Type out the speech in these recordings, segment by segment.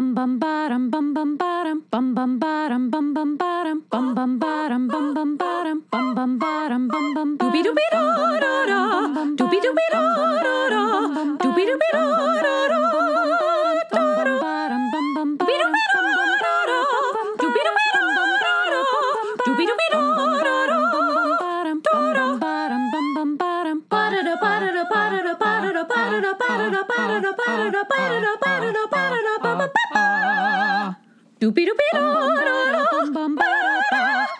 bum bum bottom bum bum bottom bum bum bottom bum bum bottom bum bum bottom bum bum bottom bum bum bottom bum bum doobie doobie da da da doobie doobie da da da doobie doobie da da da bum bum bottom bum bum doobie doobie da da da doobie doobie da da da doobie doobie da da da bum bum bottom bum bum bottom ba-da-da ba-da-da ba-da-da ba-da-da ba-da-da ba-da-da ba-da-da ba-da-da ba-da-da ba-da-da ba-da-da ba-ba-ba. Doopy-doopy-da-da-da-bum-bum-ba-da-da.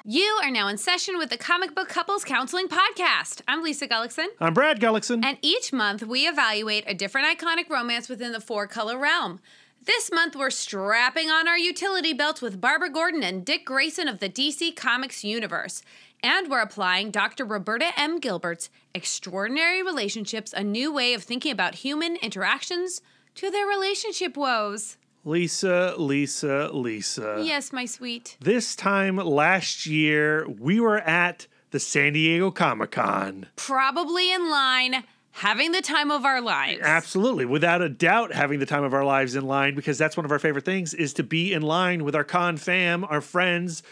You are now in session with the Comic Book Couples Counseling Podcast. I'm Lisa Gullickson. I'm Brad Gullickson. And each month we evaluate a different iconic romance within the four color realm. This month we're strapping on our utility belts with Barbara Gordon and Dick Grayson of the DC Comics universe. And we're applying Dr. Roberta M. Gilbert's Extraordinary Relationships, a new way of thinking about human interactions to their relationship woes. Lisa, Lisa, Lisa. Yes, my sweet. This time last year, we were at the San Diego Comic Con. Probably in line, having the time of our lives. Absolutely, without a doubt, having the time of our lives in line because that's one of our favorite things is to be in line with our con fam, our friends,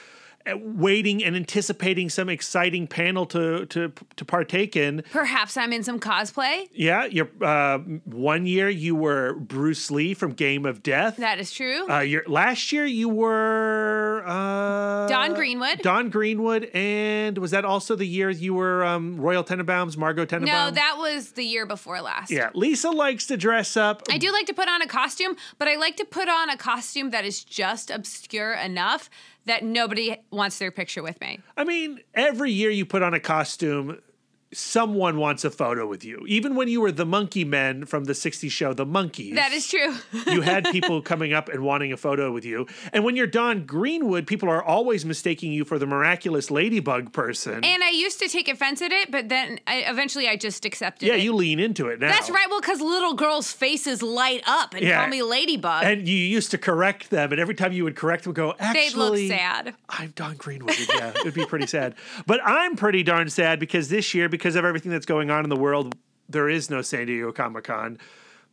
waiting and anticipating some exciting panel to to to partake in. Perhaps I'm in some cosplay. Yeah, you're uh, one year you were Bruce Lee from Game of Death. That is true. Uh, your last year you were uh, Don Greenwood. Don Greenwood, and was that also the year you were um, Royal Tenenbaums, Margot Tenenbaum? no, that was the year before last. yeah. Lisa likes to dress up. I do like to put on a costume, but I like to put on a costume that is just obscure enough that nobody wants their picture with me. I mean, every year you put on a costume, someone wants a photo with you. Even when you were the Monkey Men from the '60s show, The Monkees. That is true. you had people coming up and wanting a photo with you. And when you're Don Greenwood, people are always mistaking you for the miraculous ladybug person. and I used to take offense at it, but then I, eventually I just accepted it. yeah, it. you lean into it now. That's right. Well, because little girls' faces light up and Yeah. call me Ladybug. And you used to correct them, and every time you would correct them, go, They'd look actually, sad. I'm Don Greenwood. Yeah, it would be pretty sad. But I'm pretty darn sad because this year, because of everything that's going on in the world, there is no San Diego Comic Con.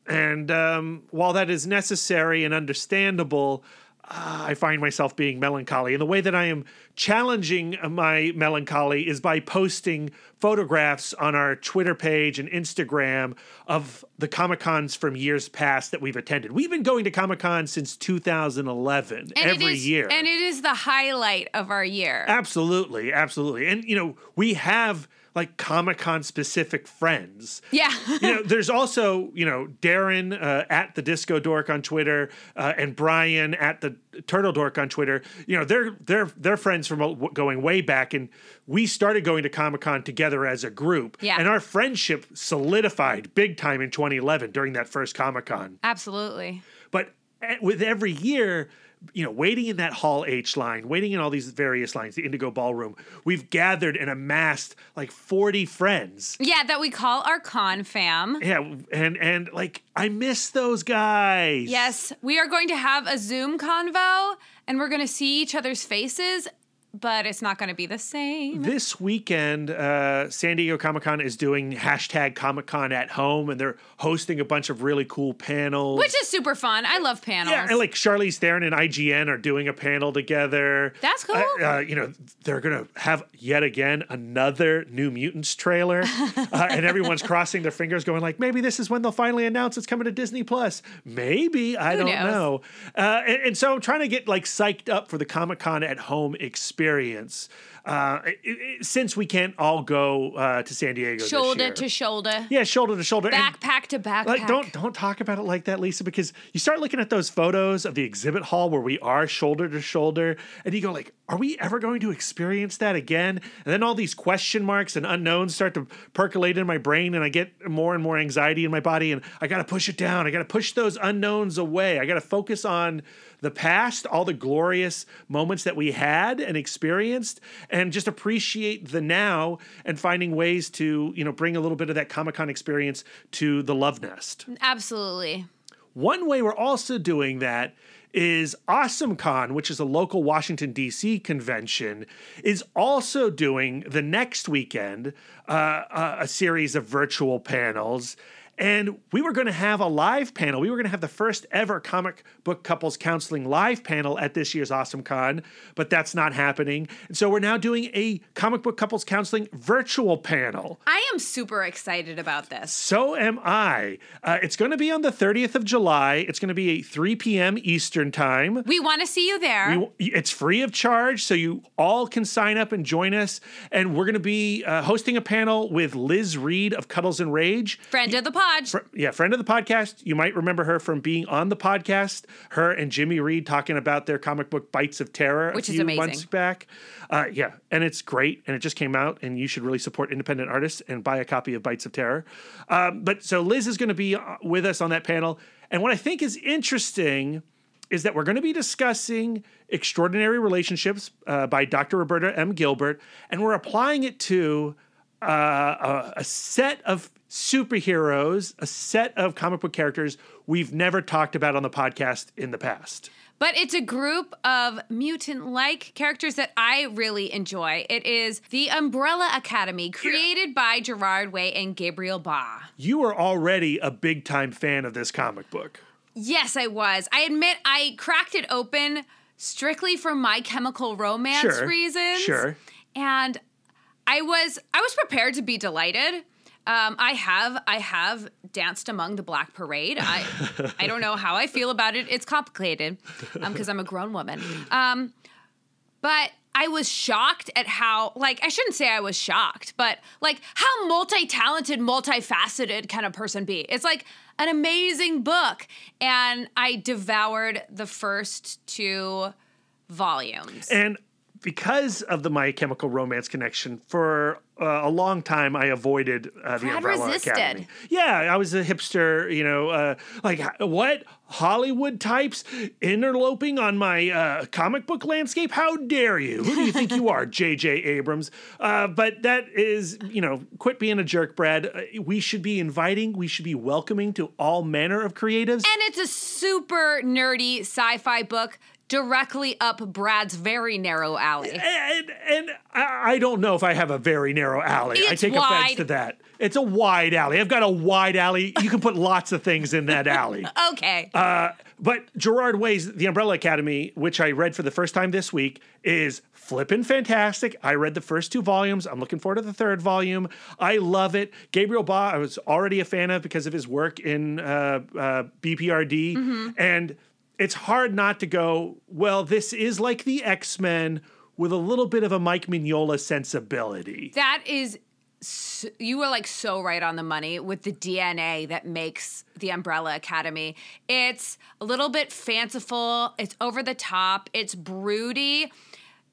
And um, while that is necessary and understandable, uh, I find myself being melancholy. And the way that I am challenging my melancholy is by posting photographs on our Twitter page and Instagram of the Comic Cons from years past that we've attended. We've been going to Comic Con since 2011, And every is- year. And it is the highlight of our year. Absolutely, absolutely. And you know, we have like Comic Con specific friends. yeah. You know, there's also, you know, Darren uh, at the Disco Dork on Twitter uh, and Brian at the Turtle Dork on Twitter. You know, they're they're they're friends from going way back, and we started going to Comic Con together as a group. Yeah. And our friendship solidified big time in 2011 during that first Comic Con. Absolutely. But eh, with every year, you know, waiting in that Hall H line, waiting in all these various lines, the Indigo Ballroom, we've gathered and amassed like 40 friends. Yeah, that we call our con fam. Yeah, and and like I miss those guys. Yes, we are going to have a Zoom convo and we're going to see each other's faces, but it's not going to be the same. This weekend, uh, San Diego Comic Con is doing hashtag Comic Con at home, and they're hosting a bunch of really cool panels. Which is super fun. I love panels. Yeah, and like Charlize Theron and IGN are doing a panel together. That's cool. Uh, uh, you know, they're gonna have yet again another New Mutants trailer, uh, and everyone's crossing their fingers, going like, maybe this is when they'll finally announce it's coming to Disney Plus. Maybe I Who don't knows? know. Uh, and, and so I'm trying to get like psyched up for the Comic Con at home experience. Uh, it- it- since we can't all go uh, to San Diego, shoulder to shoulder, yeah, shoulder to shoulder, And- backpack to backpack. like don't don't talk about it like that, Lisa, because you start looking at those photos of the exhibit hall where we are shoulder to shoulder, and you go like, are we ever going to experience that again? And then all these question marks and unknowns start to percolate in my brain, and I get more and more anxiety in my body, and I got to push it down. I got to push those unknowns away. I got to focus on the past, all the glorious moments that we had and experienced, and just appreciate the now and finding ways to, you know, bring a little bit of that Comic Con experience to the Love Nest. Absolutely. One way we're also doing that is AwesomeCon, which is a local Washington, D.C. convention, is also doing the next weekend uh, a, a series of virtual panels. And we were going to have a live panel. We were going to have the first ever comic book couples counseling live panel at this year's Awesome Con, but that's not happening. And so we're now doing a comic book couples counseling virtual panel. I am super excited about this. So am I. Uh, it's going to be on the 30th of July. It's going to be 3 p.m. Eastern Time. We want to see you there. We- it's free of charge, so you all can sign up and join us. And we're going to be uh, hosting a panel with Liz Reed of Cuddles and Rage. Friend of the Fr- yeah, friend of the podcast. You might remember her from being on the podcast. Her and Jimmy Reed talking about their comic book Bites of Terror Which a is few amazing. months back. Uh, yeah, and it's great, and it just came out, and you should really support independent artists and buy a copy of Bites of Terror. Um, but so Liz is going to be uh, with us on that panel, and what I think is interesting is that we're going to be discussing extraordinary relationships uh, by Dr. Roberta M. Gilbert, and we're applying it to uh, a, a set of superheroes, a set of comic book characters we've never talked about on the podcast in the past. But it's a group of mutant like characters that I really enjoy. It is the Umbrella Academy, created by Gerard Way and Gabriel Ba. You are already a big time fan of this comic book. Yes, I was. I admit I cracked it open strictly for my chemical romance Sure, reasons. sure. And I was I was prepared to be delighted. Um, I have I have danced among the Black Parade. I I don't know how I feel about it. It's complicated because I'm a grown woman. Um, but I was shocked at how like I shouldn't say I was shocked, but like how multi-talented, multifaceted can a person be? It's like an amazing book, and I devoured the first two volumes. And because of the My Chemical Romance connection, for uh, a long time I avoided uh, the Brad Umbrella resisted. Academy. Yeah, I was a hipster, you know, uh, like what Hollywood types interloping on my uh, comic book landscape? How dare you? Who do you think you are, J.J. Abrams? Uh, but that is, you know, quit being a jerk, Brad. Uh, we should be inviting, we should be welcoming to all manner of creatives. And it's a super nerdy sci-fi book directly up Brad's very narrow alley. and and I, I don't know if I have a very narrow alley. I It's take offense to that. It's a wide alley. I've got a wide alley. You can put lots of things in that alley. Okay. Uh, but Gerard Way's The Umbrella Academy, which I read for the first time this week, is flippin' fantastic. I read the first two volumes. I'm looking forward to the third volume. I love it. Gabriel Ba, I was already a fan of because of his work in uh, uh, BPRD. And it's hard not to go, well, this is like the X Men with a little bit of a Mike Mignola sensibility. That is, s you were like so right on the money with the DNA that makes the Umbrella Academy. It's a little bit fanciful, it's over the top, it's broody.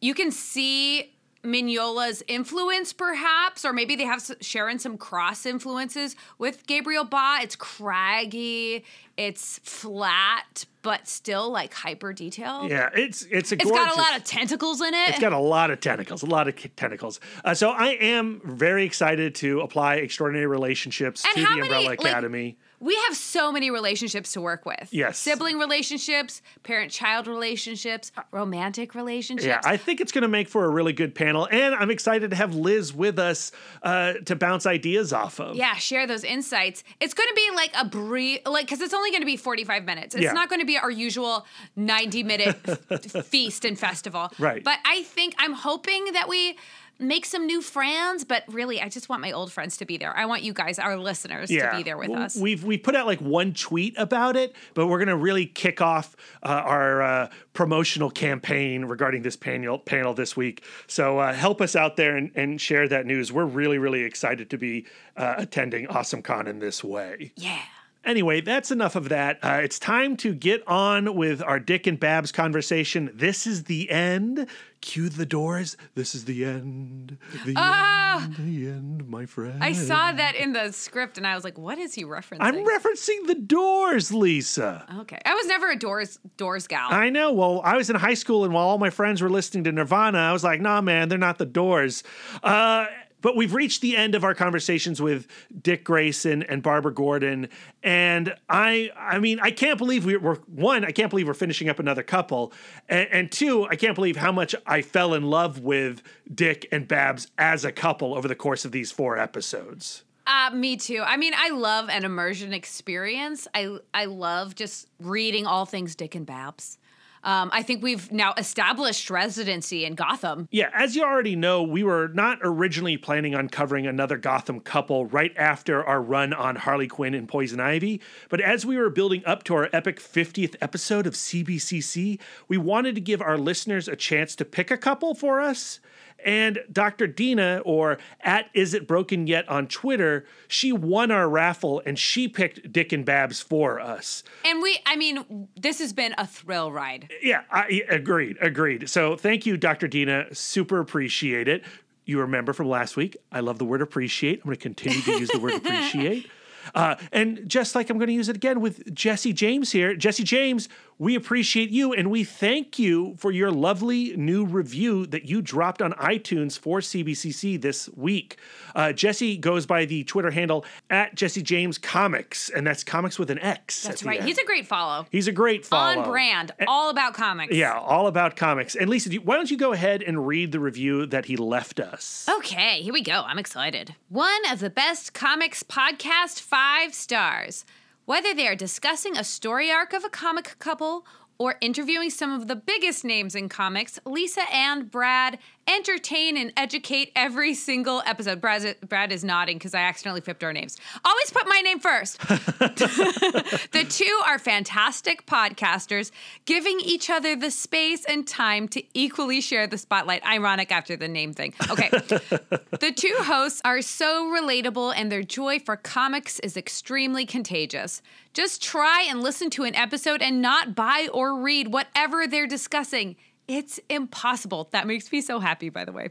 You can see Mignola's influence, perhaps, or maybe they have s- sharing some cross influences with Gabriel Ba. It's craggy, it's flat, but still like hyper detailed. Yeah, it's it's a It's gorgeous. got a lot of tentacles in it. It's got a lot of tentacles, a lot of tentacles. Uh, so I am very excited to apply extraordinary relationships And to the many, Umbrella like, Academy. We have so many relationships to work with. Yes. Sibling relationships, parent child relationships, romantic relationships. yeah, I think it's going to make for a really good panel, and I'm excited to have Liz with us uh, to bounce ideas off of. Yeah, share those insights. It's going to be like a brief, like, because it's only going to be 45 minutes. It's Yeah. not going to be our usual 90 minute f- feast and festival. Right. But I think, I'm hoping that we make some new friends, but really, I just want my old friends to be there. I want you guys, our listeners, to be there with W- us. We've we put out like one tweet about it, but we're going to really kick off uh, our uh, promotional campaign regarding this panel panel this week. So uh, help us out there and, and share that news. We're really really excited to be uh, attending Awesome Con in this way. yeah. Anyway, that's enough of that. Uh, it's time to get on with our Dick and Babs conversation. This is the end. Cue the doors. This is the end. The end. The end, my friend. I saw that in the script and I was like, what is he referencing? I'm referencing the doors, Lisa. Okay. I was never a doors doors gal. I know. Well, I was in high school, and while all my friends were listening to Nirvana, I was like, "Nah, man, they're not the Doors." Uh, but we've reached the end of our conversations with Dick Grayson and Barbara Gordon, and I, I mean, I can't believe we were one. I can't believe we're finishing up another couple, and, and two, I can't believe how much I fell in love with Dick and Babs as a couple over the course of these four episodes. Uh, me too. I mean, I love an immersion experience. I I love just reading all things Dick and Babs. Um, I think we've now established residency in Gotham. Yeah, as you already know, we were not originally planning on covering another Gotham couple right after our run on Harley Quinn and Poison Ivy. But as we were building up to our epic 50th episode of CBCC, we wanted to give our listeners a chance to pick a couple for us. And Dr. Dina, or at Is It Broken Yet on Twitter, she won our raffle and she picked Dick and Babs for us. And we, I mean, this has been a thrill ride. Yeah, I agreed, agreed. So thank you, Dr. Dina. Super appreciate it. You remember from last week, I love the word appreciate. I'm going to continue to use the word appreciate. Uh, and just like I'm going to use it again with Jesse James here, Jesse James, we appreciate you and we thank you for your lovely new review that you dropped on iTunes for CBCC this week. Uh, Jesse goes by the Twitter handle at Jesse James Comix, and that's comics with an X. That's right. End. He's a great follow. He's a great follow. On brand, all about comics. Yeah, all about comics. And Lisa, why don't you go ahead and read the review that he left us? Okay, here we go. I'm excited. One of the best comics podcast, five stars. Whether they are discussing a story arc of a comic couple or interviewing some of the biggest names in comics, Lisa and Brad entertain and educate every single episode. Brad, Brad is nodding because I accidentally flipped our names. Always put my name first. the two are fantastic podcasters, giving each other the space and time to equally share the spotlight. Ironic after the name thing. Okay. the two hosts are so relatable, and their joy for comics is extremely contagious. Just try and listen to an episode and not buy or read whatever they're discussing. It's impossible. That makes me so happy, by the way.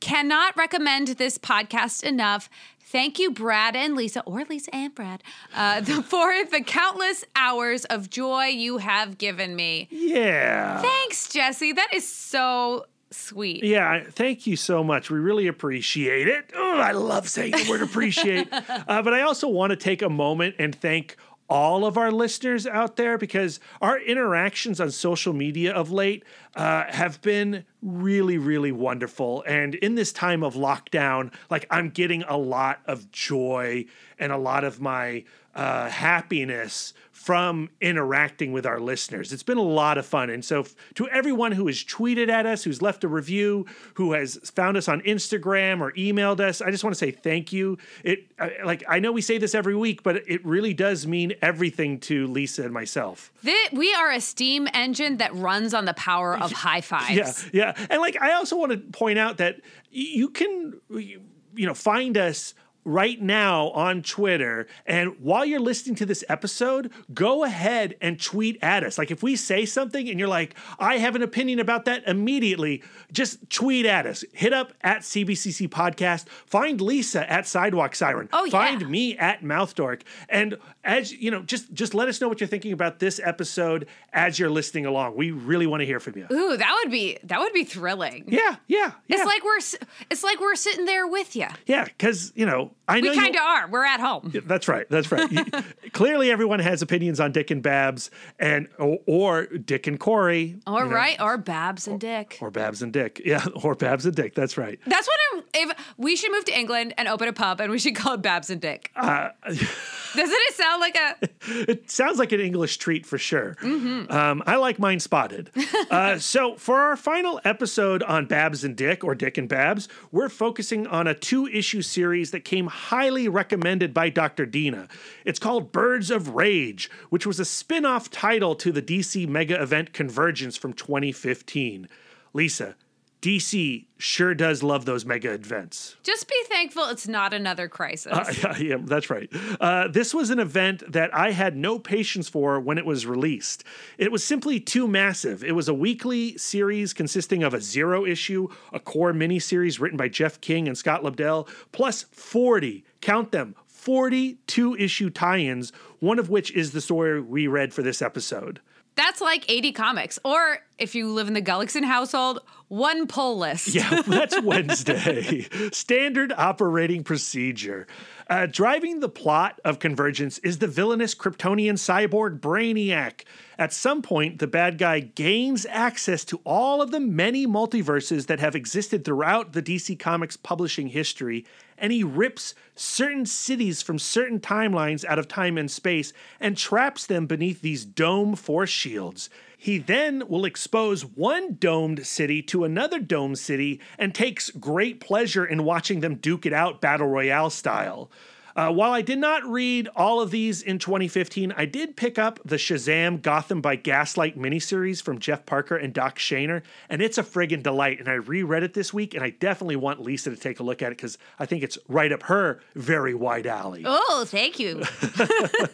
Cannot recommend this podcast enough. Thank you, Brad and Lisa, or Lisa and Brad, uh, for the countless hours of joy you have given me. Yeah. Thanks, Jesse. That is so sweet. Yeah, thank you so much. We really appreciate it. Oh, I love saying the word appreciate. uh, but I also want to take a moment and thank all of our listeners out there because our interactions on social media of late uh, have been really, really wonderful. And in this time of lockdown, like I'm getting a lot of joy and a lot of my uh, happiness from interacting with our listeners. It's been a lot of fun. And so, f- to everyone who has tweeted at us, who's left a review, who has found us on Instagram or emailed us, I just want to say thank you. It uh, like I know we say this every week, but it really does mean everything to Lisa and myself. we are a steam engine that runs on the power of high fives. Yeah, yeah. And like I also want to point out that you can you know find us right now on Twitter. And while you're listening to this episode, go ahead and tweet at us. Like if we say something and you're like, I have an opinion about that immediately, just tweet at us. Hit up at CBCC Podcast. Find Lisa at Sidewalk Siren. Oh, yeah. Find me at Mouth Dork. And as you know, just just let us know what you're thinking about this episode as you're listening along. We really want to hear from you. Ooh, that would be that would be thrilling. Yeah, yeah, yeah. It's like we're it's like we're sitting there with you. yeah, because you know I know we kind of are. We're at home. That's right. That's right. You- Clearly, everyone has opinions on Dick and Babs, and or, or Dick and Kory, Or you know, right, or Babs and Dick. or Babs and Dick. Yeah, or Babs and Dick. That's right. That's what I'm. If we should move to England and open a pub, and we should call it Babs and Dick. Uh, Doesn't it sound like a? it sounds like an English treat for sure. Um, I like mine spotted. uh, so, for our final episode on Babs and Dick, or Dick and Babs, we're focusing on a two issue series that came highly recommended by Dr. Dina. It's called Birds of Rage, which was a spin off title to the DC mega event Convergence from 2015. Lisa, DC sure does love those mega events. Just be thankful it's not another crisis. Uh, yeah, yeah, that's right. Uh, this was an event that I had no patience for when it was released. It was simply too massive. It was a weekly series consisting of a zero issue, a core miniseries written by Jeff King and Scott Lobdell, plus 40, count them, 42 issue tie ins, one of which is the story we read for this episode. That's like 80 comics, or if you live in the Gullickson household, one pull list. Yeah, that's Wednesday. Standard operating procedure. Uh, driving the plot of Convergence is the villainous Kryptonian cyborg Brainiac. At some point, the bad guy gains access to all of the many multiverses that have existed throughout the DC Comics publishing history, and he rips certain cities from certain timelines out of time and space and traps them beneath these dome force shields. He then will expose one domed city to another domed city and takes great pleasure in watching them duke it out battle royale style. Uh, while I did not read all of these in 2015, I did pick up the Shazam Gotham by Gaslight miniseries from Jeff Parker and Doc Shaner, and it's a friggin' delight. And I reread it this week, and I definitely want Lisa to take a look at it because I think it's right up her very wide alley. Oh, thank you.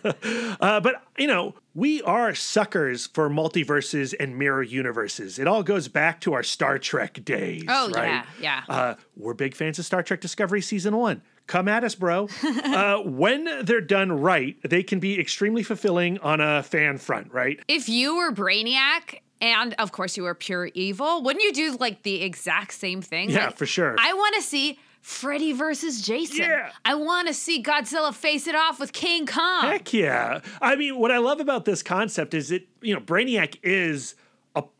Uh, but, you know, we are suckers for multiverses and mirror universes. It all goes back to our Star Trek days. Oh, right? yeah, yeah. Uh, we're big fans of Star Trek Discovery Season 1. Come at us, bro. uh, when they're done right, they can be extremely fulfilling on a fan front, right? if you were Brainiac and of course you were pure evil, wouldn't you do like the exact same thing? Yeah, Like, for sure. I want to see Freddy versus Jason. Yeah. I want to see Godzilla face it off with King Kong. Heck yeah. I mean, what I love about this concept is it, you know, Brainiac is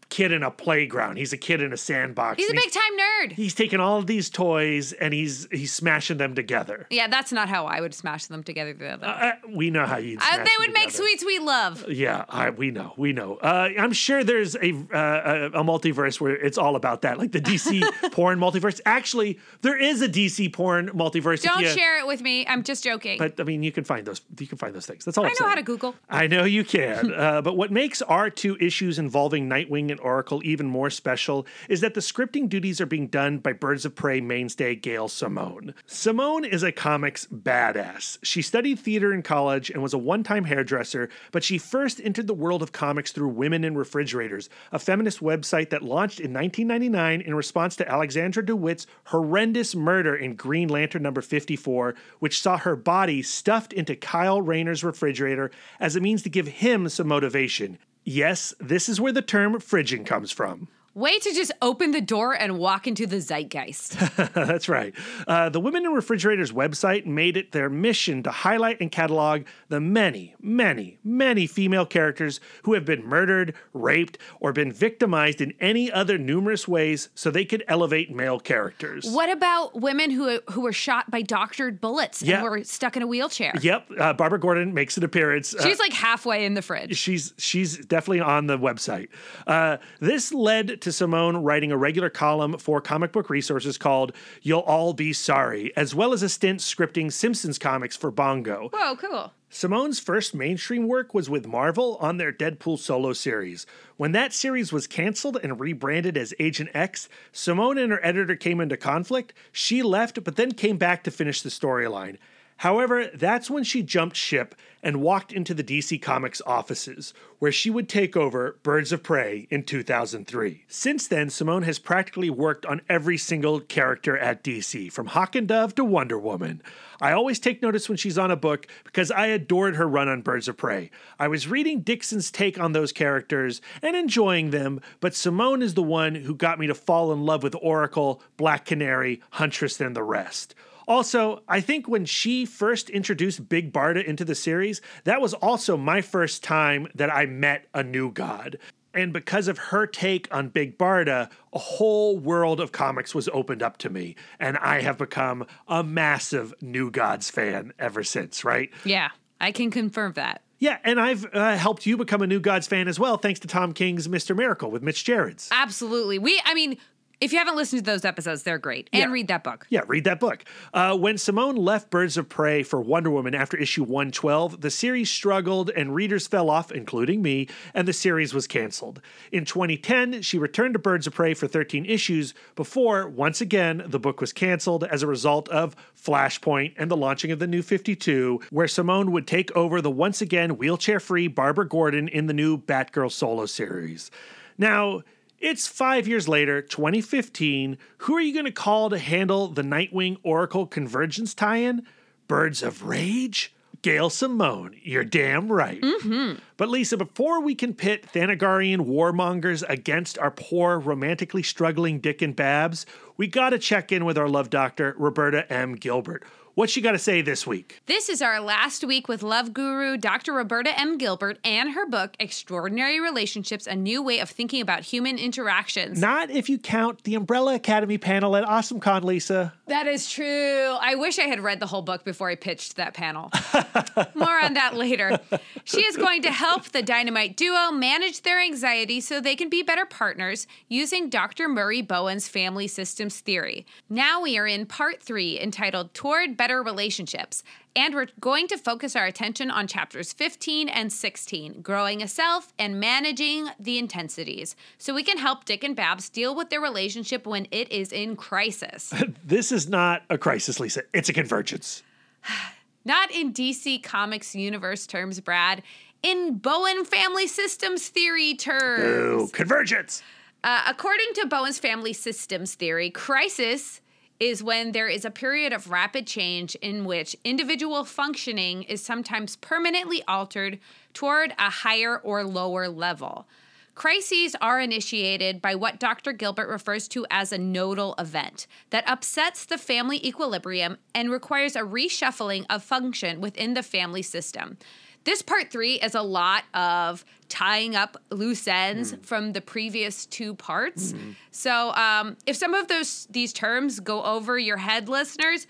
kid in a playground. He's a kid in a sandbox. He's a big time nerd. He's taking all of these toys and he's he's smashing them together. Yeah, that's not how I would smash them together. though. Uh, we know how you. Uh, they would make sweet, sweet love. Yeah, I, we know, we know. Uh, I'm sure there's a, uh, a a multiverse where it's all about that, like the DC porn multiverse. Actually, there is a DC porn multiverse. Don't you- share it with me. I'm just joking. But I mean, you can find those. You can find those things. That's all. I I'm know how to Google. I know you can. uh, but what makes our two issues involving Nightwing and Oracle even more special is that the scripting duties are being done by Birds of Prey mainstay Gail Simone. Simone is a comics badass. She studied theater in college and was a one time hairdresser, but she first entered the world of comics through Women in Refrigerators, a feminist website that launched in 1999 in response to Alexandra DeWitt's horrendous murder in Green Lantern number 54, which saw her body stuffed into Kyle Rayner's refrigerator as a means to give him some motivation. Yes, this is where the term fridging comes from. Way to just open the door and walk into the zeitgeist. That's right. Uh, the Women in Refrigerators website made it their mission to highlight and catalog the many, many, many female characters who have been murdered, raped, or been victimized in any other numerous ways so they could elevate male characters. what about women who who were shot by doctored bullets Yeah. and were stuck in a wheelchair? Yep, uh, Barbara Gordon makes an appearance. Uh, She's like halfway in the fridge. she's she's definitely on the website. Uh, this led to Simone writing a regular column for comic book resources called "You'll All Be Sorry," as well as a stint scripting Simpsons comics for Bongo. Whoa, cool. Simone's first mainstream work was with Marvel on their Deadpool solo series. When that series was canceled and rebranded as Agent X, Simone and her editor came into conflict. She left, but then came back to finish the storyline. However, that's when she jumped ship and walked into the DC Comics offices, where she would take over Birds of Prey in 2003. Since then, Simone has practically worked on every single character at DC, from Hawk and Dove to Wonder Woman. I always take notice when she's on a book because I adored her run on Birds of Prey. I was reading Dixon's take on those characters and enjoying them, but Simone is the one who got me to fall in love with Oracle, Black Canary, Huntress, and the rest. Also, I think when she first introduced Big Barda into the series, that was also my first time that I met a new god. And because of her take on Big Barda, a whole world of comics was opened up to me. And I have become a massive New Gods fan ever since, right? Yeah, I can confirm that. Yeah, and I've uh, helped you become a New Gods fan as well, thanks to Tom King's Mr. Miracle with Mitch Gerads. Absolutely. We, I mean, if you haven't listened to those episodes, they're great. And Yeah. read that book. Yeah, read that book. Uh, when Simone left Birds of Prey for Wonder Woman after issue 112, the series struggled and readers fell off, including me, and the series was canceled. In 2010, she returned to Birds of Prey for 13 issues before, once again, the book was canceled as a result of Flashpoint and the launching of the New 52, where Simone would take over the once again wheelchair free Barbara Gordon in the new Batgirl solo series. Now, it's five years later, 2015. Who are you going to call to handle the Nightwing Oracle Convergence tie in? Birds of Rage? Gail Simone. You're damn right. Mm-hmm. But Lisa, before we can pit Thanagarian warmongers against our poor, romantically struggling Dick and Babs, we gotta check in with our love doctor, Roberta M. Gilbert. What's she got to say this week? This is our last week with love guru Dr. Roberta M. Gilbert and her book, Extraordinary Relationships A New Way of Thinking About Human Interactions. Not if you count the Umbrella Academy panel at AwesomeCon, Lisa. That is true. I wish I had read the whole book before I pitched that panel. More on that later. She is going to help the Dynamite duo manage their anxiety so they can be better partners using Dr. Murray Bowen's family systems theory. Now we are in part three entitled Toward Better Relationships. And we're going to focus our attention on chapters 15 and 16, growing a self and managing the intensities, so we can help Dick and Babs deal with their relationship when it is in crisis. This is not a crisis, Lisa. It's a convergence. Not in DC Comics universe terms, Brad. In Bowen family systems theory terms. Ooh, convergence. Uh, according to Bowen's family systems theory, crisis is when there is a period of rapid change in which individual functioning is sometimes permanently altered toward a higher or lower level. Crises are initiated by what Dr. Gilbert refers to as a nodal event that upsets the family equilibrium and requires a reshuffling of function within the family system. This part three is a lot of tying up loose ends from the previous two parts. So, um, if some of those these terms go over your head, listeners,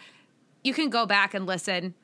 you can go back and listen,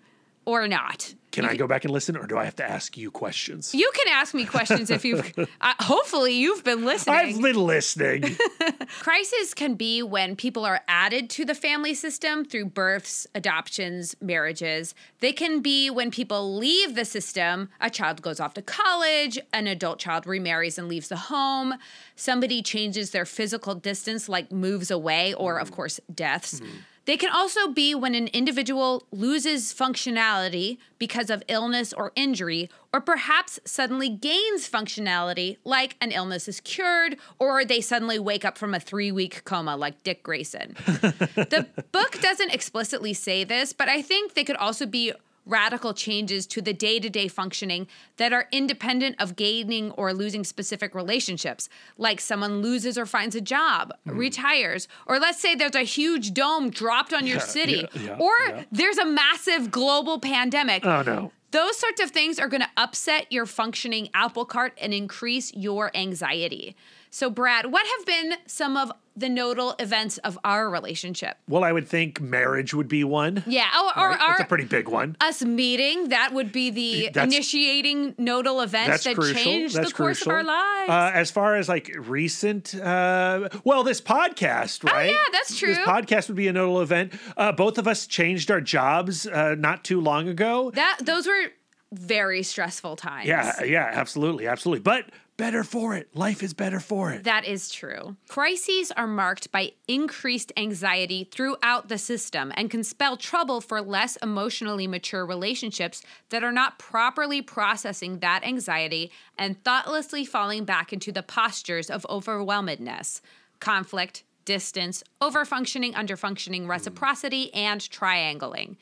or not. Can I go back and listen, or do I have to ask you questions? You can ask me questions if you've. Uh, hopefully, you've been listening. I've been listening. Crisis can be when people are added to the family system through births, adoptions, marriages. They can be when people leave the system. A child goes off to college, an adult child remarries and leaves the home, somebody changes their physical distance, like moves away, or, of course, deaths. They can also be when an individual loses functionality because of illness or injury, or perhaps suddenly gains functionality, like an illness is cured, or they suddenly wake up from a three week coma, like Dick Grayson. the book doesn't explicitly say this, but I think they could also be radical changes to the day to day functioning that are independent of gaining or losing specific relationships, like someone loses or finds a job, hmm. retires, or let's say there's a huge dome dropped on your city, yeah, yeah, or yeah. there's a massive global pandemic. oh no. Those sorts of things are going to upset your functioning apple cart and increase your anxiety. So, Brad, what have been some of the nodal events of our relationship? Well, I would think marriage would be one. Yeah, or, or Right? our, That's a pretty big one. us meeting that would be the That's- initiating nodal events that crucial. change That's the course crucial. of our lives. Uh, as far as like recent, uh, well, this podcast, right? Oh, yeah, that's true. This podcast would be a nodal event. Uh, both of us changed our jobs uh, not too long ago. that those were very stressful times. Yeah, yeah, absolutely, absolutely. But better for it. Life is better for it. That is true. Crises are marked by increased anxiety throughout the system and can spell trouble for less emotionally mature relationships that are not properly processing that anxiety and thoughtlessly falling back into the postures of overwhelmedness, conflict, distance, overfunctioning, underfunctioning, reciprocity, and triangling.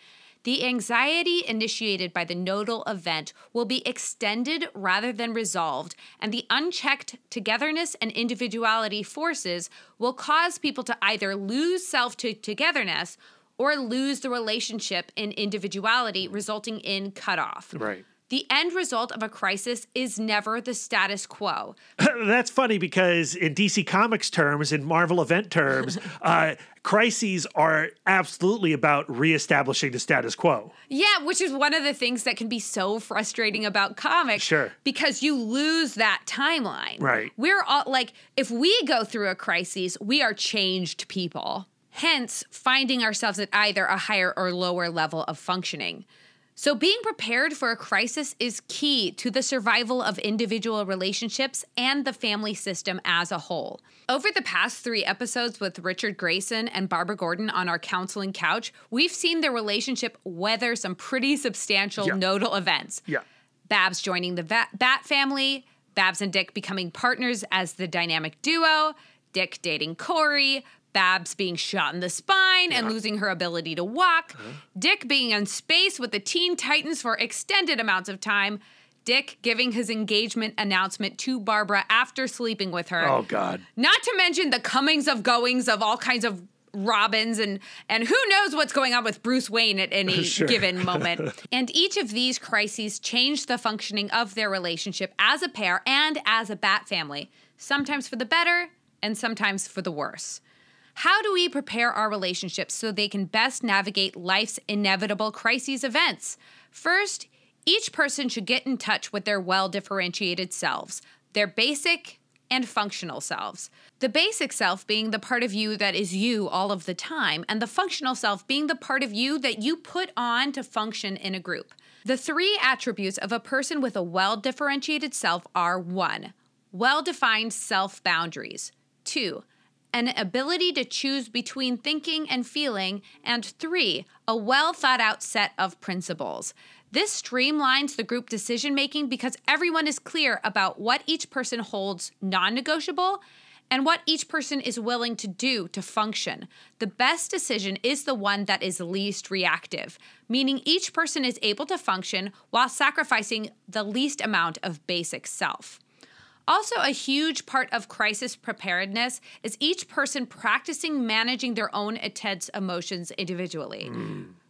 The anxiety initiated by the nodal event will be extended rather than resolved, and the unchecked togetherness and individuality forces will cause people to either lose self to togetherness or lose the relationship in individuality, resulting in cutoff. Right. The end result of a crisis is never the status quo. That's funny because in DC Comics terms, in Marvel event terms, uh, crises are absolutely about reestablishing the status quo. Yeah, which is one of the things that can be so frustrating about comics. Sure. Because you lose that timeline. Right. We're all like, if we go through a crisis, we are changed people. Hence, finding ourselves at either a higher or lower level of functioning. So, being prepared for a crisis is key to the survival of individual relationships and the family system as a whole. Over the past three episodes with Richard Grayson and Barbara Gordon on our counseling couch, we've seen their relationship weather some pretty substantial Yeah. nodal events. Yeah. Babs joining the Va- Bat family, Babs and Dick becoming partners as the dynamic duo, Dick dating Kory, Babs being shot in the spine and losing her ability to walk, mm-hmm. Dick being in space with the Teen Titans for extended amounts of time, Dick giving his engagement announcement to Barbara after sleeping with her. Oh God. Not to mention the comings of goings of all kinds of Robins and and who knows what's going on with Bruce Wayne at any Sure. given moment. and each of these crises changed the functioning of their relationship as a pair and as a bat family, sometimes for the better and sometimes for the worse. How do we prepare our relationships so they can best navigate life's inevitable crises events? First, each person should get in touch with their well differentiated selves, their basic and functional selves. The basic self being the part of you that is you all of the time, and the functional self being the part of you that you put on to function in a group. The three attributes of a person with a well differentiated self are one, well defined self boundaries, two, an ability to choose between thinking and feeling, and three, a well thought out set of principles. This streamlines the group decision making because everyone is clear about what each person holds non negotiable and what each person is willing to do to function. The best decision is the one that is least reactive, meaning each person is able to function while sacrificing the least amount of basic self. Also, a huge part of crisis preparedness is each person practicing managing their own intense emotions individually.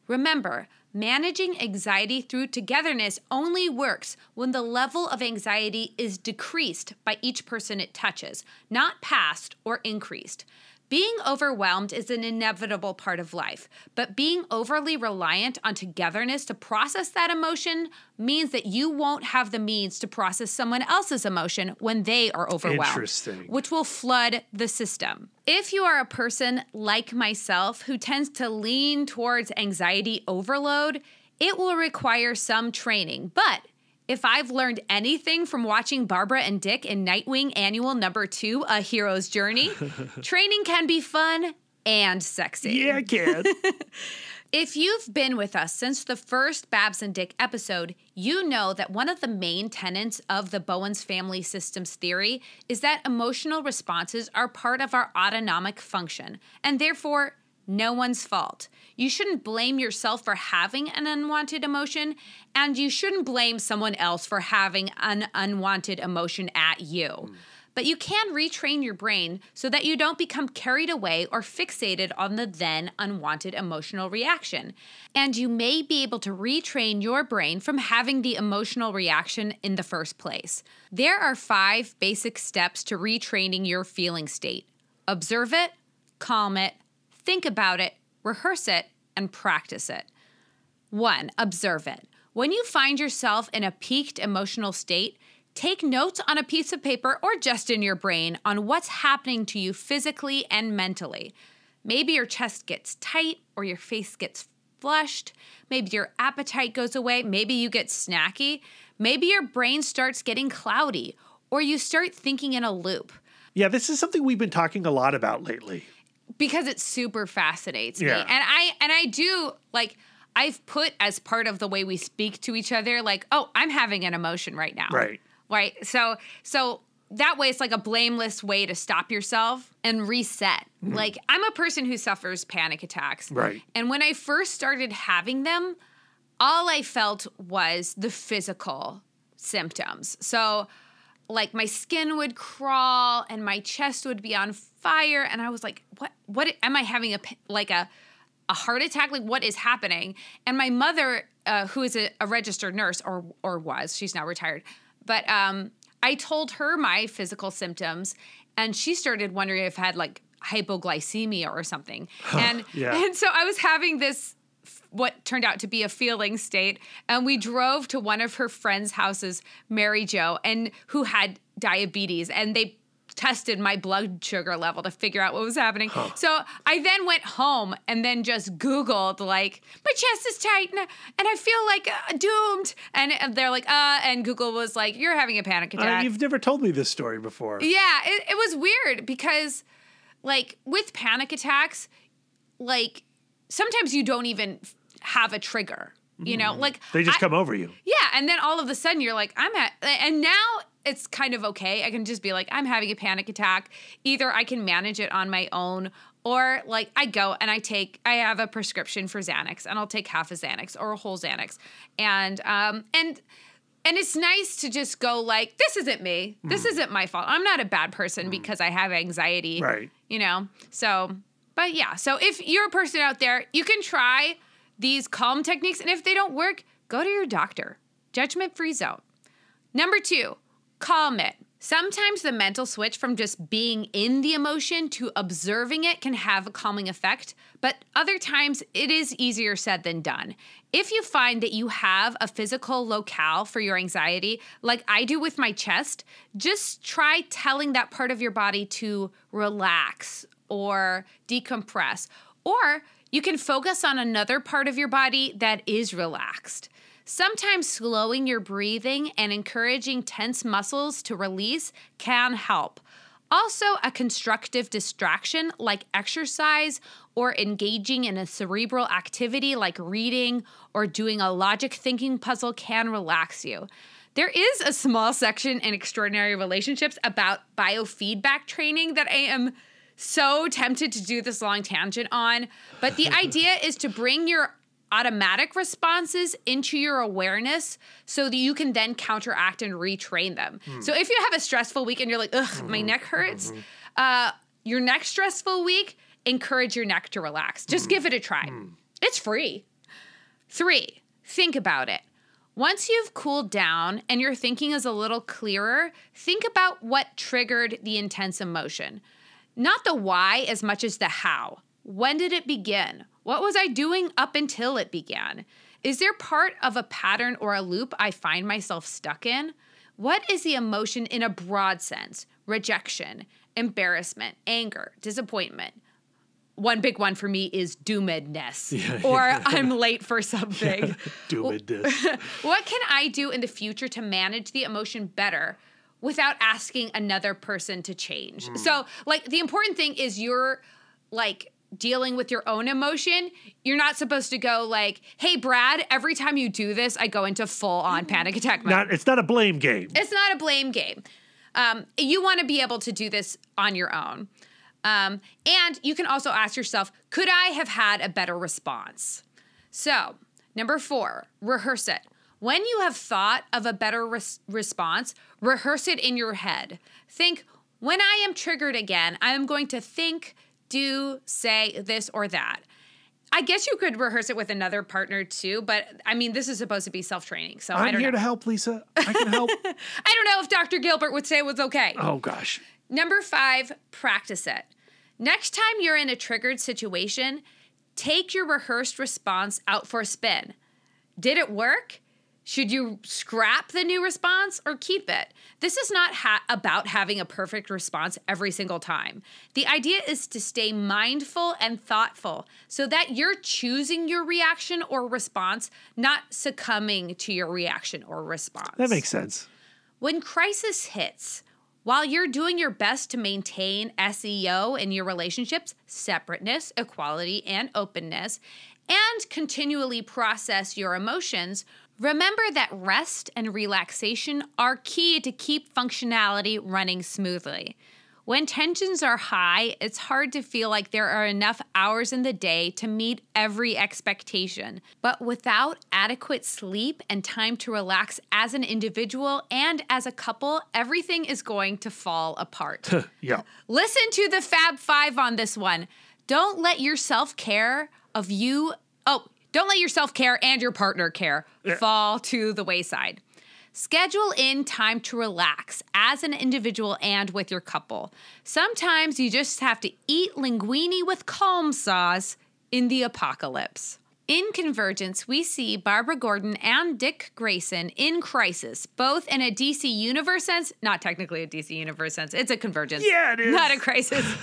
Remember, managing anxiety through togetherness only works when the level of anxiety is decreased by each person it touches, not passed or increased. Being overwhelmed is an inevitable part of life, but being overly reliant on togetherness to process that emotion means that you won't have the means to process someone else's emotion when they are overwhelmed, Interesting. which will flood the system. If you are a person like myself who tends to lean towards anxiety overload, it will require some training, but if I've learned anything from watching Barbara and Dick in Nightwing Annual Number Two, A Hero's Journey, training can be fun and sexy. Yeah, I can. If you've been with us since the first Babs and Dick episode, you know that one of the main tenets of the Bowen's family systems theory is that emotional responses are part of our autonomic function and therefore no one's fault. You shouldn't blame yourself for having an unwanted emotion, and you shouldn't blame someone else for having an unwanted emotion at you. But you can retrain your brain so that you don't become carried away or fixated on the then unwanted emotional reaction. And you may be able to retrain your brain from having the emotional reaction in the first place. There are five basic steps to retraining your feeling state observe it, calm it, think about it, rehearse it, and practice it. One, observe it. When you find yourself in a peaked emotional state, take notes on a piece of paper or just in your brain on what's happening to you physically and mentally. Maybe your chest gets tight or your face gets flushed. Maybe your appetite goes away. Maybe you get snacky. Maybe your brain starts getting cloudy or you start thinking in a loop yeah, this is something we've been talking a lot about lately. Because it super fascinates me. And I and I do like I've put as part of the way we speak to each other like, "Oh, I'm having an emotion right now." Right. Right. So so that way it's like a blameless way to stop yourself and reset. Like I'm a person who suffers panic attacks. Mm-hmm. Right. And when I first started having them, all I felt was the physical symptoms. So like my skin would crawl and my chest would be on fire and I was like, "What what am I having a like a a heart attack? Like what is happening?" And my mother uh, who is a, a registered nurse or or was, she's now retired. But um I told her my physical symptoms and she started wondering if I had like hypoglycemia or something. and yeah. and so I was having this what turned out to be a feeling state and we drove to one of her friends houses mary jo and who had diabetes and they tested my blood sugar level to figure out what was happening. So i then went home and then just googled like my chest is tight and, and i feel like uh, doomed. And, and they're like uh and google was like you're having a panic Uh, attack. you've never told me this story before. yeah, it, it was weird because, like, with panic attacks, like, sometimes you don't even have a trigger, you know? Mm-hmm. Like, They just I- come over you. Yeah, and then all of a sudden you're like, I'm at, and now it's kind of okay. I can just be like, I'm having a panic attack. Either I can manage it on my own, or like I go and I take, I have a prescription for Xanax, and I'll take half a Xanax or a whole Xanax, and um and and it's nice to just go like, this isn't me. This mm. isn't my fault. I'm not a bad person mm. because I have anxiety. Right. You know? So, but yeah. So if you're a person out there, you can try these calm techniques. And if they don't work, go to your doctor. Judgment free zone. Number two, calm it. Sometimes the mental switch from just being in the emotion to observing it can have a calming effect, but other times it is easier said than done. If you find that you have a physical locale for your anxiety, like I do with my chest, just try telling that part of your body to relax or decompress. Or you can focus on another part of your body that is relaxed. Sometimes slowing your breathing and encouraging tense muscles to release can help. Also, a constructive distraction like exercise or engaging in a cerebral activity like reading or doing a logic thinking puzzle can relax you. There is a small section in Extraordinary Relationships about biofeedback training that I am so tempted to do this long tangent on. But the idea is to bring your automatic responses into your awareness so that you can then counteract and retrain them. Hmm. So if you have a stressful week and you're like, ugh, my mm-hmm. neck hurts, mm-hmm. uh, your next stressful week, encourage your neck to relax. Just hmm. give it a try. Hmm. It's free. Three, think about it. Once you've cooled down and your thinking is a little clearer, think about what triggered the intense emotion. Not the why as much as the how. When did it begin? What was I doing up until it began? Is there part of a pattern or a loop I find myself stuck in? What is the emotion in a broad sense? Rejection, embarrassment, anger, disappointment. One big one for me is doomedness, yeah, or I'm late for something. Doomed this. What can I do in the future to manage the emotion better without asking another person to change? So, like, the important thing is you're like dealing with your own emotion. You're not supposed to go like, "Hey, Brad, every time you do this, I go into full on panic attack mode." Not, it's not a blame game. it's not a blame game. Um, you want to be able to do this on your own. Um, and you can also ask yourself, could I have had a better response? So, number four, rehearse it. When you have thought of a better res- response, rehearse it in your head. Think, when I am triggered again, I am going to think, do, say this or that. I guess you could rehearse it with another partner too, but I mean, this is supposed to be self training. So I I'm don't here know. to help, Lisa. I can help. I don't know if Dr. Gilbert would say it was okay. oh gosh. Number five, practice it. Next time you're in a triggered situation, take your rehearsed response out for a spin. Did it work? Should you scrap the new response or keep it? This is not ha- about having a perfect response every single time. The idea is to stay mindful and thoughtful so that you're choosing your reaction or response, not succumbing to your reaction or response. That makes sense. When crisis hits, while you're doing your best to maintain SEO in your relationships, separateness, equality, and openness, and continually process your emotions, remember that rest and relaxation are key to keep functionality running smoothly. When tensions are high, it's hard to feel like there are enough hours in the day to meet every expectation. But without adequate sleep and time to relax as an individual and as a couple, everything is going to fall apart. Yeah. Listen to the Fab Five on this one. Don't let your self care of you, oh, don't let your self care and your partner care fall to the wayside. Schedule in time to relax as an individual and with your couple. Sometimes you just have to eat linguine with calm sauce in the apocalypse. In Convergence, we see Barbara Gordon and Dick Grayson in crisis, both in a DC universe sense, not technically a DC universe sense, it's a convergence. Yeah, it is. Not a crisis.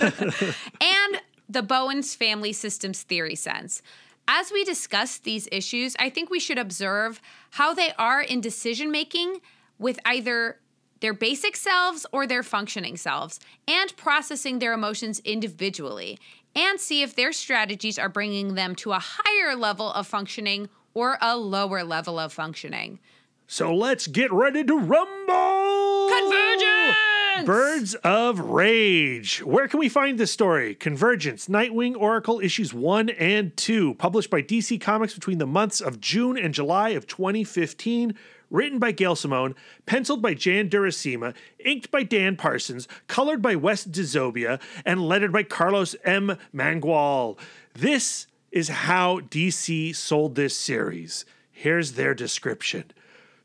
and the Bowen's family systems theory sense. As we discuss these issues, I think we should observe how they are in decision making with either their basic selves or their functioning selves and processing their emotions individually and see if their strategies are bringing them to a higher level of functioning or a lower level of functioning. So let's get ready to rumble. Convergence! Birds of Rage. Where can we find this story? Convergence, Nightwing Oracle issues 1 and 2, published by DC Comics between the months of June and July of 2015, written by Gail Simone, penciled by Jan Duursema, inked by Dan Parsons, colored by Wes Dzioba, and lettered by Carlos M. Mangual. This is how DC sold this series. Here's their description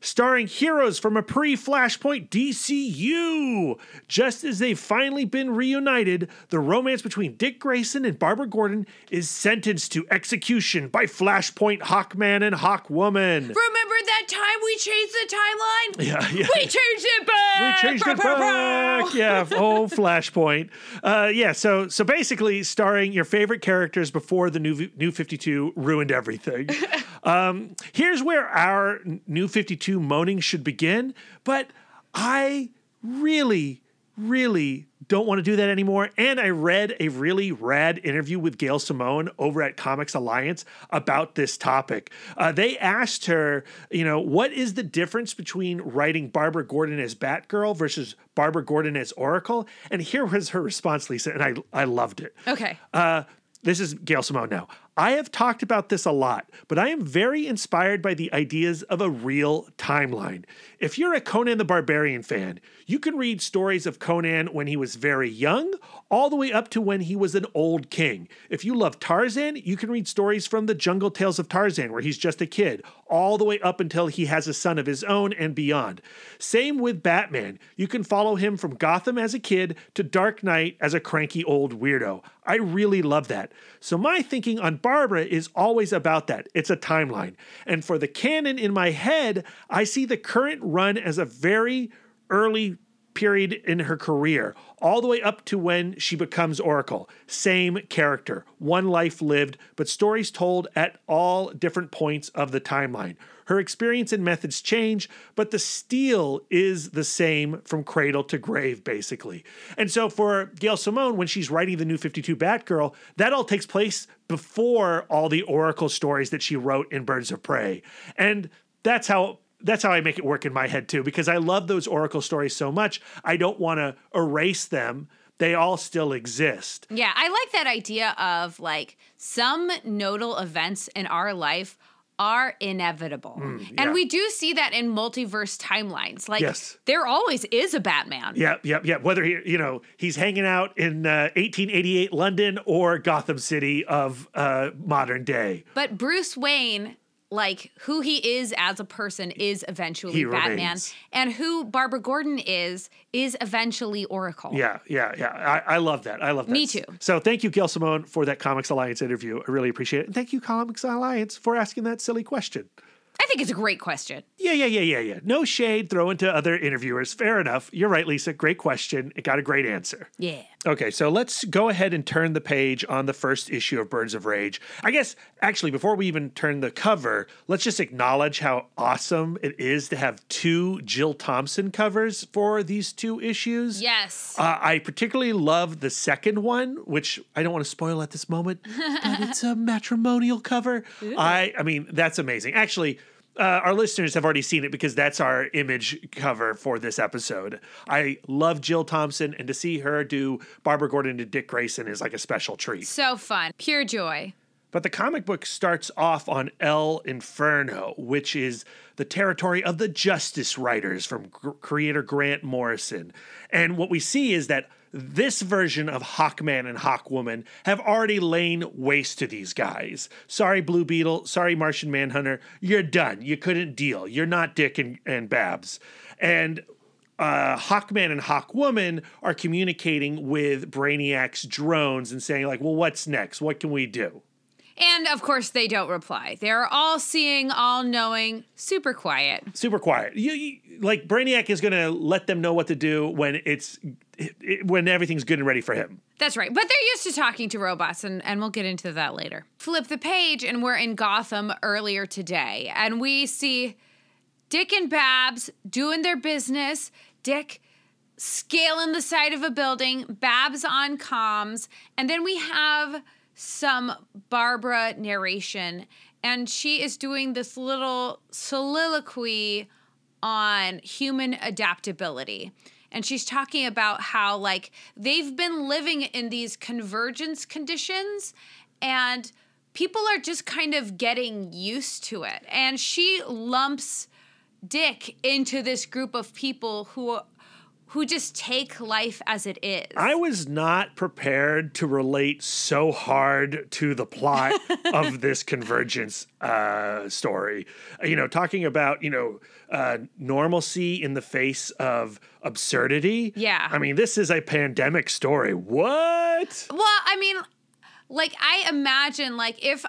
starring heroes from a pre Flashpoint DCU. Just as they've finally been reunited, the romance between Dick Grayson and Barbara Gordon is sentenced to execution by Flashpoint Hawkman and Hawkwoman. Remember that time we changed the timeline? Yeah, yeah. We changed it back. We changed it back. Yeah. Oh, Flashpoint. Uh, yeah. So, so basically, starring your favorite characters before the new New Fifty Two ruined everything. um, here's where our New Fifty Two moaning should begin. But I really, really don't want to do that anymore. And I read a really rad interview with Gail Simone over at Comics Alliance about this topic. Uh, they asked her, you know, what is the difference between writing Barbara Gordon as Batgirl versus Barbara Gordon as Oracle? And here was her response, Lisa, and I, I loved it. Okay. Uh, this is Gail Simone now. I have talked about this a lot, but I am very inspired by the ideas of a real timeline. If you're a Conan the Barbarian fan, you can read stories of Conan when he was very young, all the way up to when he was an old king. If you love Tarzan, you can read stories from the Jungle Tales of Tarzan, where he's just a kid, all the way up until he has a son of his own and beyond. Same with Batman. You can follow him from Gotham as a kid to Dark Knight as a cranky old weirdo. I really love that. So my thinking on Barbara is always about that. It's a timeline. And for the canon in my head, I see the current run as a very early period in her career, all the way up to when she becomes Oracle. Same character, one life lived, but stories told at all different points of the timeline. Her experience and methods change, but the steel is the same from cradle to grave, basically. And so for Gail Simone, when she's writing the new 52 Batgirl, that all takes place before all the Oracle stories that she wrote in Birds of Prey. And that's how that's how I make it work in my head too, because I love those Oracle stories so much. I don't want to erase them. They all still exist. Yeah, I like that idea of like some nodal events in our life are inevitable. yeah. And we do see that in multiverse timelines. Like Yes. there always is a Batman. Yep, yep, yep. Whether he, you know, he's hanging out in uh, 1888 London or Gotham City of uh, modern day. But Bruce Wayne, like who he is as a person, is eventually He Batman. remains. And who Barbara Gordon is, is eventually Oracle. Yeah, yeah, yeah. I, I love that. I love that. Me too. So thank you, Gail Simone, for that Comics Alliance interview. I really appreciate it. And thank you, Comics Alliance, for asking that silly question. I think it's a great question. Yeah, yeah, yeah, yeah, yeah. No shade thrown to other interviewers. Fair enough. You're right, Lisa. Great question. It got a great answer. Yeah. Okay, so let's go ahead and turn the page on the first issue of Birds of Rage. I guess, actually, before we even turn the cover, let's just acknowledge how awesome it is to have two Jill Thompson covers for these two issues. Yes. Uh, I particularly love the second one, which I don't want to spoil at this moment, but it's a matrimonial cover. I, I mean, that's amazing. Actually, uh, our listeners have already seen it because that's our image cover for this episode. I love Jill Thompson, and to see her do Barbara Gordon to Dick Grayson is like a special treat. so fun. Pure joy. But the comic book starts off on El Inferno, which is the territory of the Justice Riders from gr- creator Grant Morrison. And what we see is that this version of Hawkman and Hawkwoman have already lain waste to these guys. Sorry, Blue Beetle. Sorry, Martian Manhunter. You're done. You couldn't deal. You're not Dick and, and Babs. And uh, Hawkman and Hawkwoman are communicating with Brainiac's drones and saying, like, well, what's next? What can we do? And of course, they don't reply. They're all seeing, all knowing, super quiet. super quiet. You, you- like Brainiac is going to let them know what to do when it's it, when everything's good and ready for him. That's right. But they're used to talking to robots, and, and we'll get into that later. Flip the page, and we're in Gotham earlier today. And we see Dick and Babs doing their business. Dick scaling the side of a building, Babs on comms. And then we have some Barbara narration, and she is doing this little soliloquy on human adaptability. And she's talking about how, like, they've been living in these convergence conditions and people are just kind of getting used to it. And she lumps Dick into this group of people who who just take life as it is. I was not prepared to relate so hard to the plot of this convergence uh, story. You know, talking about, you know, uh, normalcy in the face of absurdity. Yeah. I mean, this is a pandemic story. What? Well, I mean, like I imagine like if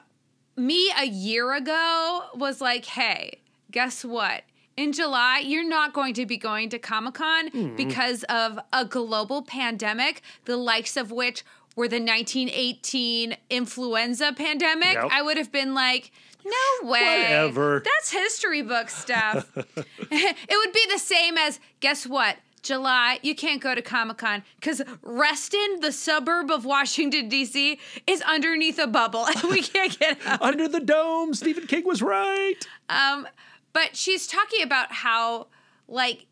me a year ago was like, "Hey, guess what? In July, you're not going to be going to Comic-Con Hmm. because of a global pandemic, the likes of which were the 1918 influenza pandemic." Yep. I would have been like, "No way. Whatever. That's history book stuff." it would be the same as guess what? July, you can't go to Comic Con because Reston, the suburb of Washington, D.C., is underneath a bubble and we can't get out. Under the dome, Stephen King was right. Um, but she's talking about how, like,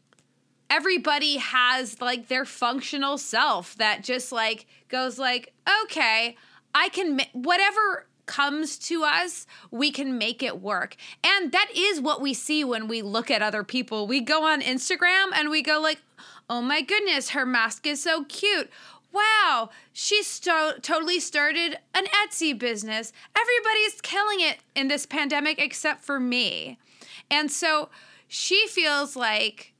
everybody has like their functional self that just like goes like okay i can ma- whatever comes to us we can make it work. And that is what we see when we look at other people. We go on instagram and we go like oh my goodness her mask is so cute. Wow she totally started an etsy business. Everybody's killing it in this pandemic except for me and so she feels like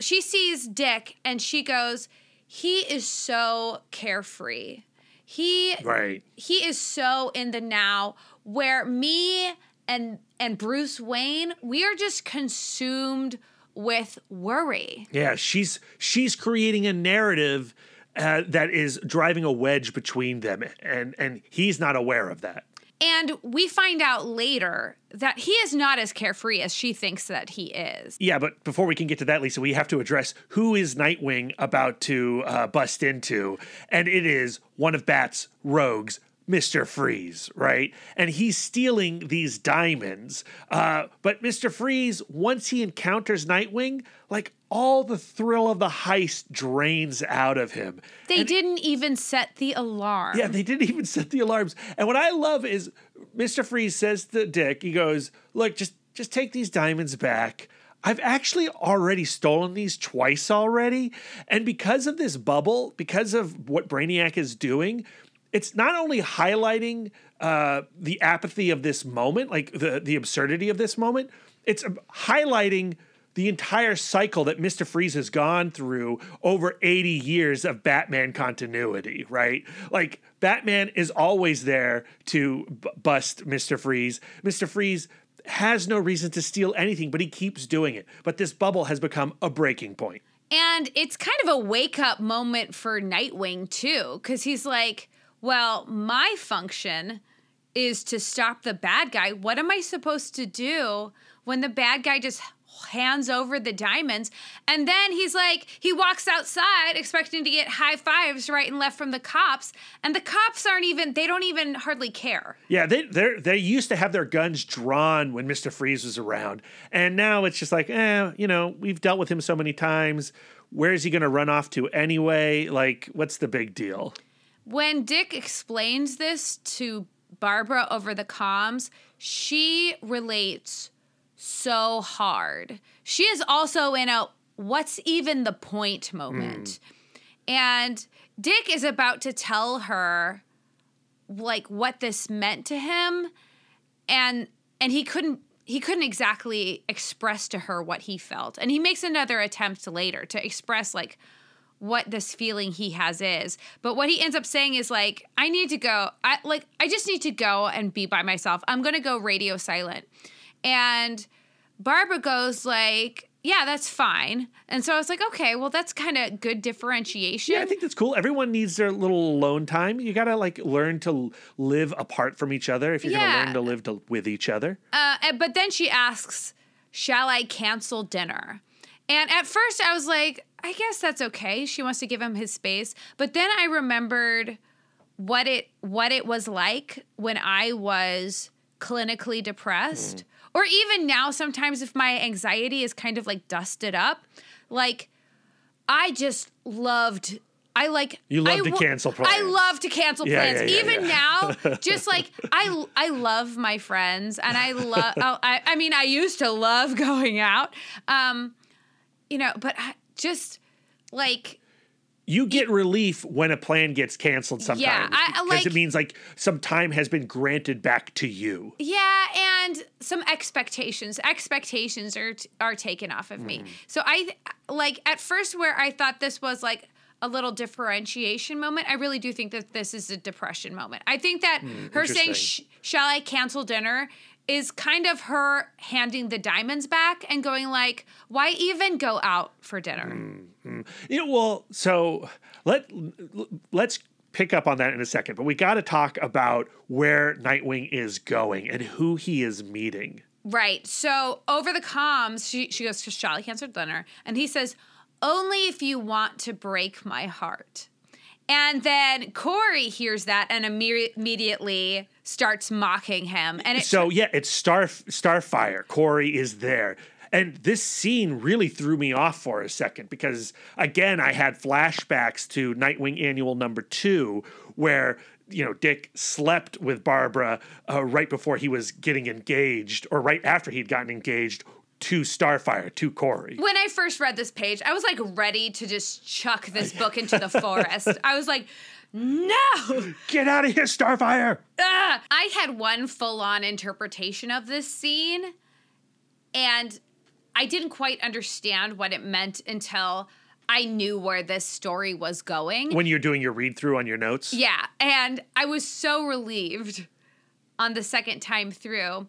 she sees Dick and she goes, he is so carefree. He Right. he is so in the now where me and and Bruce Wayne, we are just consumed with worry. Yeah, she's she's creating a narrative uh, that is driving a wedge between them, and and he's not aware of that. And we find out later that he is not as carefree as she thinks that he is. Yeah, but before we can get to that, Lisa, we have to address who is Nightwing about to uh, bust into, and it is one of Bat's rogues. Mr. Freeze, right? And he's stealing these diamonds. Uh, but Mr. Freeze, once he encounters Nightwing, like all the thrill of the heist drains out of him. They didn't even set the alarm. Yeah, they didn't even set the alarms. And what I love is Mr. Freeze says to Dick, he goes, "Look, just just take these diamonds back. I've actually already stolen these twice already, and because of this bubble, because of what Brainiac is doing, it's not only highlighting uh, the apathy of this moment, like the the absurdity of this moment. It's highlighting." The entire cycle that Mr. Freeze has gone through over 80 years of Batman continuity, right? Like, Batman is always there to b- bust Mr. Freeze. Mr. Freeze has no reason to steal anything, but he keeps doing it. But this bubble has become a breaking point. And it's kind of a wake up moment for Nightwing, too, because he's like, well, my function is to stop the bad guy. What am I supposed to do when the bad guy just hands over the diamonds? And then he's like, he walks outside expecting to get high fives right and left from the cops. And the cops aren't even, they don't even hardly care. Yeah, they they they used to have their guns drawn when Mister Freeze was around, and now it's just like, eh, you know, we've dealt with him so many times. Where is he going to run off to anyway? Like, what's the big deal? When Dick explains this to Barbara over the comms, she relates so hard. She is also in a what's even the point moment. And Dick is about to tell her like what this meant to him and and he couldn't he couldn't exactly express to her what he felt. And he makes another attempt later to express like what this feeling he has is. But what he ends up saying is like, I need to go. I like I just need to go and be by myself. I'm gonna go radio silent. And Barbara goes like, Yeah, that's fine. And so I was like, okay, well that's kind of good differentiation. Yeah, I think that's cool. Everyone needs their little alone time. You gotta like learn to live apart from each other if you're Yeah. gonna learn to live to, with each other. Uh, but then she asks, Shall I cancel dinner? And at first I was like, I guess that's okay. She wants to give him his space. But then I remembered what it what it was like when I was clinically depressed. Or even now, sometimes if my anxiety is kind of like dusted up, like I just loved I like You love I to cancel I love to cancel Yeah, plans. yeah, yeah, Even now, just like I I love my friends and I love oh, I I mean I used to love going out. Um you know, but I just like You get relief when a plan gets canceled sometimes. Yeah, I- because like- it means like some time has been granted back to you. Yeah, and some expectations. Expectations are t- are taken off of Mm. me. So I like at first where I thought this was like a little differentiation moment. I really do think that this is a depression moment. I think that her saying Mm. Sh- "Shall I cancel dinner?" is kind of her handing the diamonds back and going like, "Why even go out for dinner?" Mm. Mm. Yeah, well, so let let's pick up on that in a second, but we got to talk about where Nightwing is going and who he is meeting. Right. So over the comms, she, she goes to Charlie Cancer Dinner, and he says, Only if you want to break my heart. And then Kory hears that and imme- immediately starts mocking him. And it, So yeah, it's Star Starfire. Kory is there. And this scene really threw me off for a second because again, I had flashbacks to Nightwing Annual number 2 where you know, Dick slept with Barbara uh, right before he was getting engaged, or right after he'd gotten engaged to Starfire, to Kory. when I first read this page, I was like ready to just chuck this book into the forest. I was like, no. Get out of here, Starfire! Ugh. I had one full on interpretation of this scene, and I didn't quite understand what it meant until I knew where this story was going. When you're doing your read through on your notes. Yeah, and I was so relieved on the second time through.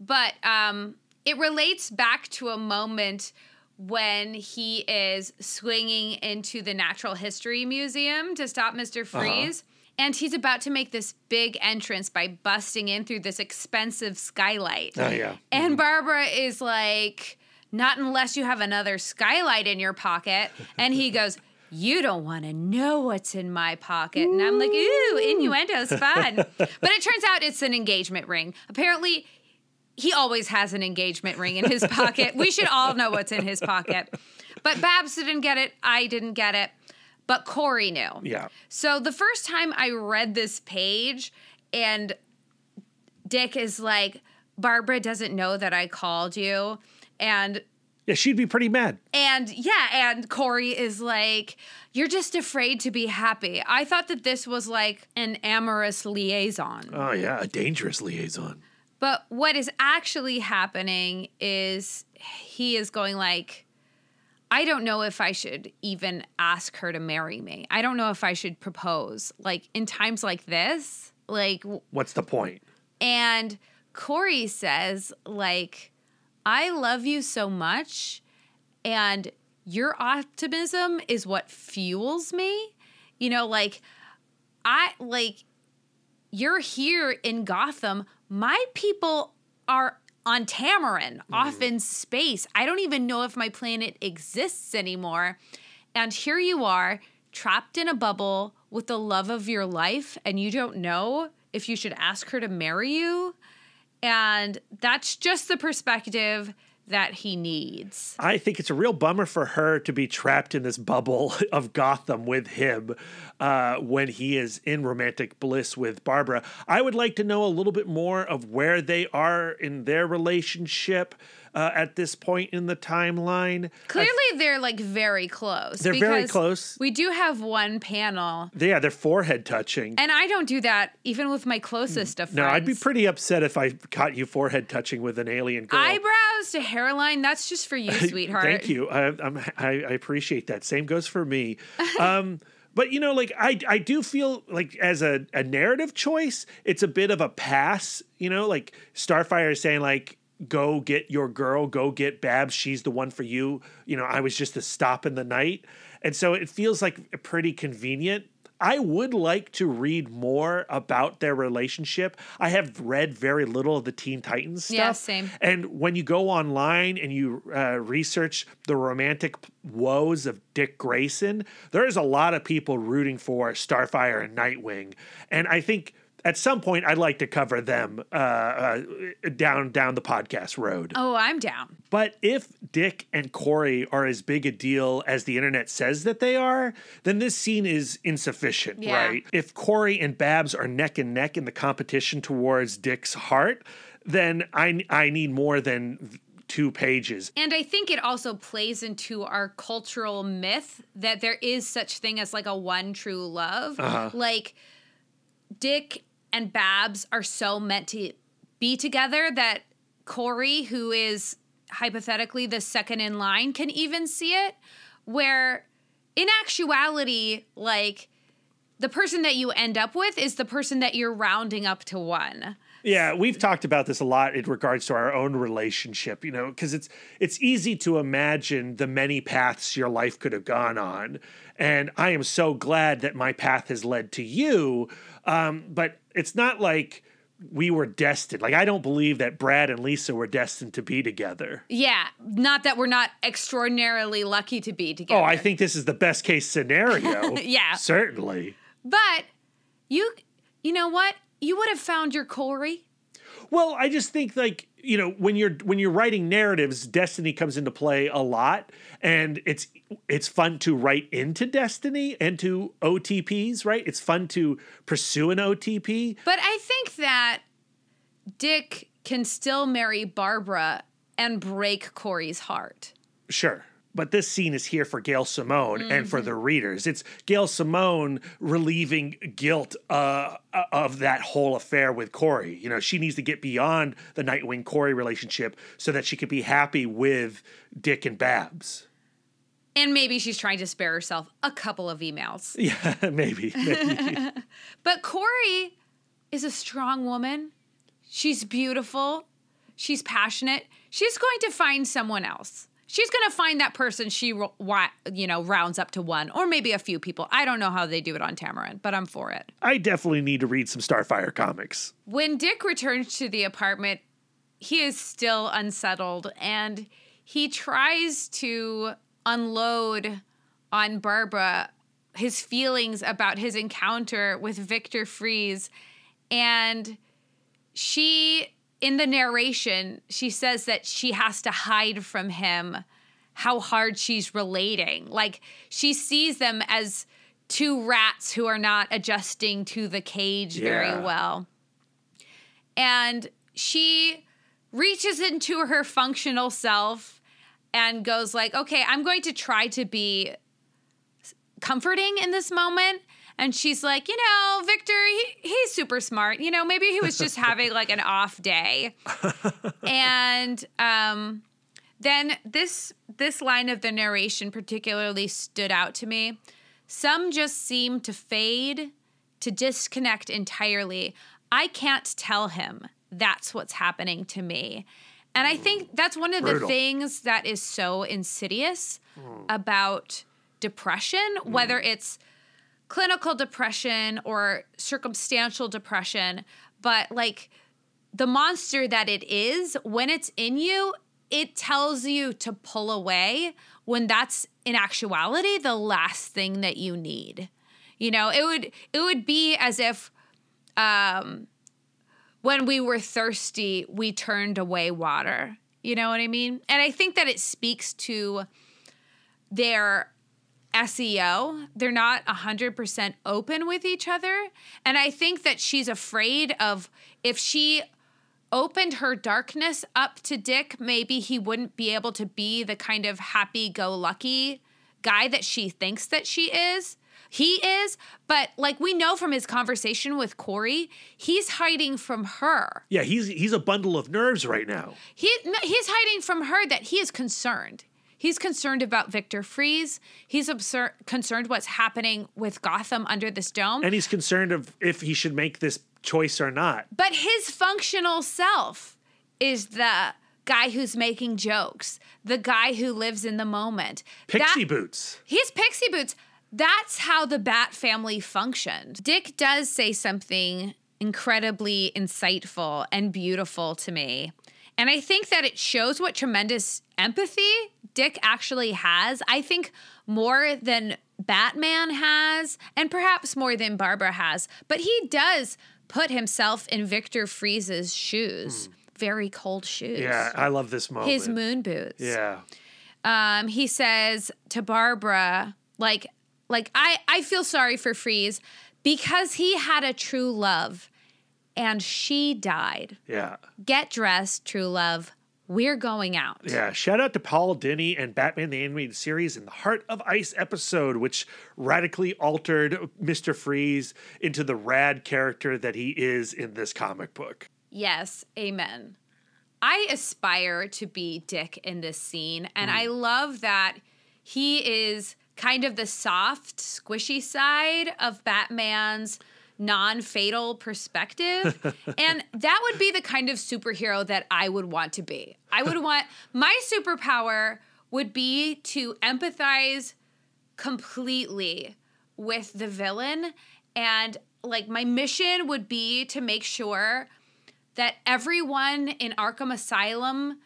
But um, it relates back to a moment when he is swinging into the Natural History Museum to stop Mr. Freeze. And he's about to make this big entrance by busting in through this expensive skylight. Oh, yeah. And Barbara is like, not unless you have another skylight in your pocket. And he goes, You don't want to know what's in my pocket. And I'm like, Ooh, innuendo's fun. but it turns out it's an engagement ring. Apparently, he always has an engagement ring in his pocket. We should all know what's in his pocket. But Babs didn't get it. I didn't get it. But Kory knew. Yeah. So the first time I read this page and Dick is like, Barbara doesn't know that I called you. And Yeah, she'd be pretty mad. and yeah, and Kory is like, You're just afraid to be happy. I thought that this was like an amorous liaison. Oh, yeah, a dangerous liaison. But what is actually happening is he is going like, I don't know if I should even ask her to marry me. I don't know if I should propose. Like in times like this, like What's the point? and Kory says, like, I love you so much, and your optimism is what fuels me. You know, like, I like, you're here in Gotham. My people are on Tamaran, mm. off in space. I don't even know if my planet exists anymore. And here you are, trapped in a bubble with the love of your life, and you don't know if you should ask her to marry you. And that's just the perspective that he needs. I think it's a real bummer for her to be trapped in this bubble of Gotham with him uh, when he is in romantic bliss with Barbara. I would like to know a little bit more of where they are in their relationship uh, at this point in the timeline. Clearly, they're like very close. They're very close. We do have one panel, Yeah, their forehead touching. and I don't do that even with my closest of friends. No, I'd be pretty upset if I caught you forehead touching with an alien girl. Eyebrows to hairline, that's just for you, sweetheart. Thank you. I, I'm, I, I appreciate that. Same goes for me. Um, but you know, like I, I do feel like as a, a narrative choice, it's a bit of a pass. You know, like Starfire is saying like, "Go get your girl. Go get Babs. She's the one for you." You know, I was just a stop in the night, and so it feels like pretty convenient. I would like to read more about their relationship. I have read very little of the Teen Titans stuff. Yeah, same. And when you go online and you uh, research the romantic woes of Dick Grayson, there's a lot of people rooting for Starfire and Nightwing. And I think at some point I'd like to cover them uh, uh, down down the podcast road. Oh, I'm down. But if Dick and Kory are as big a deal as the internet says that they are, then this scene is insufficient, Yeah. right? If Kory and Babs are neck and neck in the competition towards Dick's heart, then I I need more than two pages. And I think it also plays into our cultural myth that there is such thing as like a one true love. Like Dick and Babs are so meant to be together that Kory, who is hypothetically the second in line, can even see it. Where in actuality, like the person that you end up with is the person that you're rounding up to one. Yeah, we've talked about this a lot in regards to our own relationship, you know, because it's it's easy to imagine the many paths your life could have gone on. And I am so glad that my path has led to you. Um, but it's not like we were destined. Like I don't believe that Brad and Lisa were destined to be together. Yeah, not that we're not extraordinarily lucky to be together. Oh, I think this is the best case scenario. Yeah. Certainly. But you you know what? You would have found your Kory. Well, I just think like you know when you're when you're writing narratives, destiny comes into play a lot, and it's it's fun to write into destiny and to OTPs, right? It's fun to pursue an OTP. But I think that Dick can still marry Barbara and break Kory's heart. Sure. But this scene is here for Gail Simone and for the readers. It's Gail Simone relieving guilt uh, of that whole affair with Kory. You know, she needs to get beyond the Nightwing Kory relationship so that she could be happy with Dick and Babs. And maybe she's trying to spare herself a couple of emails. Yeah, maybe. maybe. But Kory is a strong woman. She's beautiful. She's passionate. She's going to find someone else. She's going to find that person she you know rounds up to one or maybe a few people. I don't know how they do it on Tamaran, but I'm for it. I definitely need to read some Starfire comics. When Dick returns to the apartment, he is still unsettled and he tries to unload on Barbara his feelings about his encounter with Victor Freeze. And she, in the narration, she says that she has to hide from him how hard she's relating. Like she sees them as two rats who are not adjusting to the cage Yeah. very well. And she reaches into her functional self and goes like, "Okay, I'm going to try to be comforting in this moment." And she's like, "You know, Victor, he, he's super smart. You know, maybe he was just having like an off day." and um then this this line of the narration particularly stood out to me. Some just seem to fade, to disconnect entirely. I can't tell him that's what's happening to me. And I think that's one of the things that is so insidious about depression, whether it's clinical depression or circumstantial depression, but like the monster that it is, when it's in you, it tells you to pull away when that's in actuality the last thing that you need. You know, it would it would be as if um when we were thirsty, we turned away water. You know what I mean? And I think that it speaks to their SEO. They're not 100% open with each other. And I think that she's afraid of if she opened her darkness up to Dick, maybe he wouldn't be able to be the kind of happy go lucky guy that she thinks that she is. He is, but like we know from his conversation with Kory, he's hiding from her. Yeah, he's he's a bundle of nerves right now. He he's hiding from her that he is concerned. He's concerned about Victor Freeze. He's absur- concerned what's happening with Gotham under this dome. And he's concerned of if he should make this choice or not. But his functional self is the guy who's making jokes, the guy who lives in the moment. Pixie That- boots. He's Pixie Boots. That's how the Bat family functioned. Dick does say something incredibly insightful and beautiful to me. And I think that it shows what tremendous empathy Dick actually has. I think more than Batman has, and perhaps more than Barbara has. But he does put himself in Victor Freeze's shoes. Very cold shoes. Hmm. Yeah, I love this moment. His moon boots. Yeah. Um, he says to Barbara, like, like I, I feel sorry for Freeze because he had a true love and she died. Yeah. Get dressed, true love. We're going out. Yeah, shout out to Paul Dini and Batman the Animated Series in the Heart of Ice episode, which radically altered Mr. Freeze into the rad character that he is in this comic book. Yes, amen. I aspire to be Dick in this scene, and I hmm. love that he is kind of the soft, squishy side of Batman's non fatal perspective. and that would be the kind of superhero that I would want to be. I would want my superpower would be to empathize completely with the villain and like my mission would be to make sure that everyone in Arkham Asylum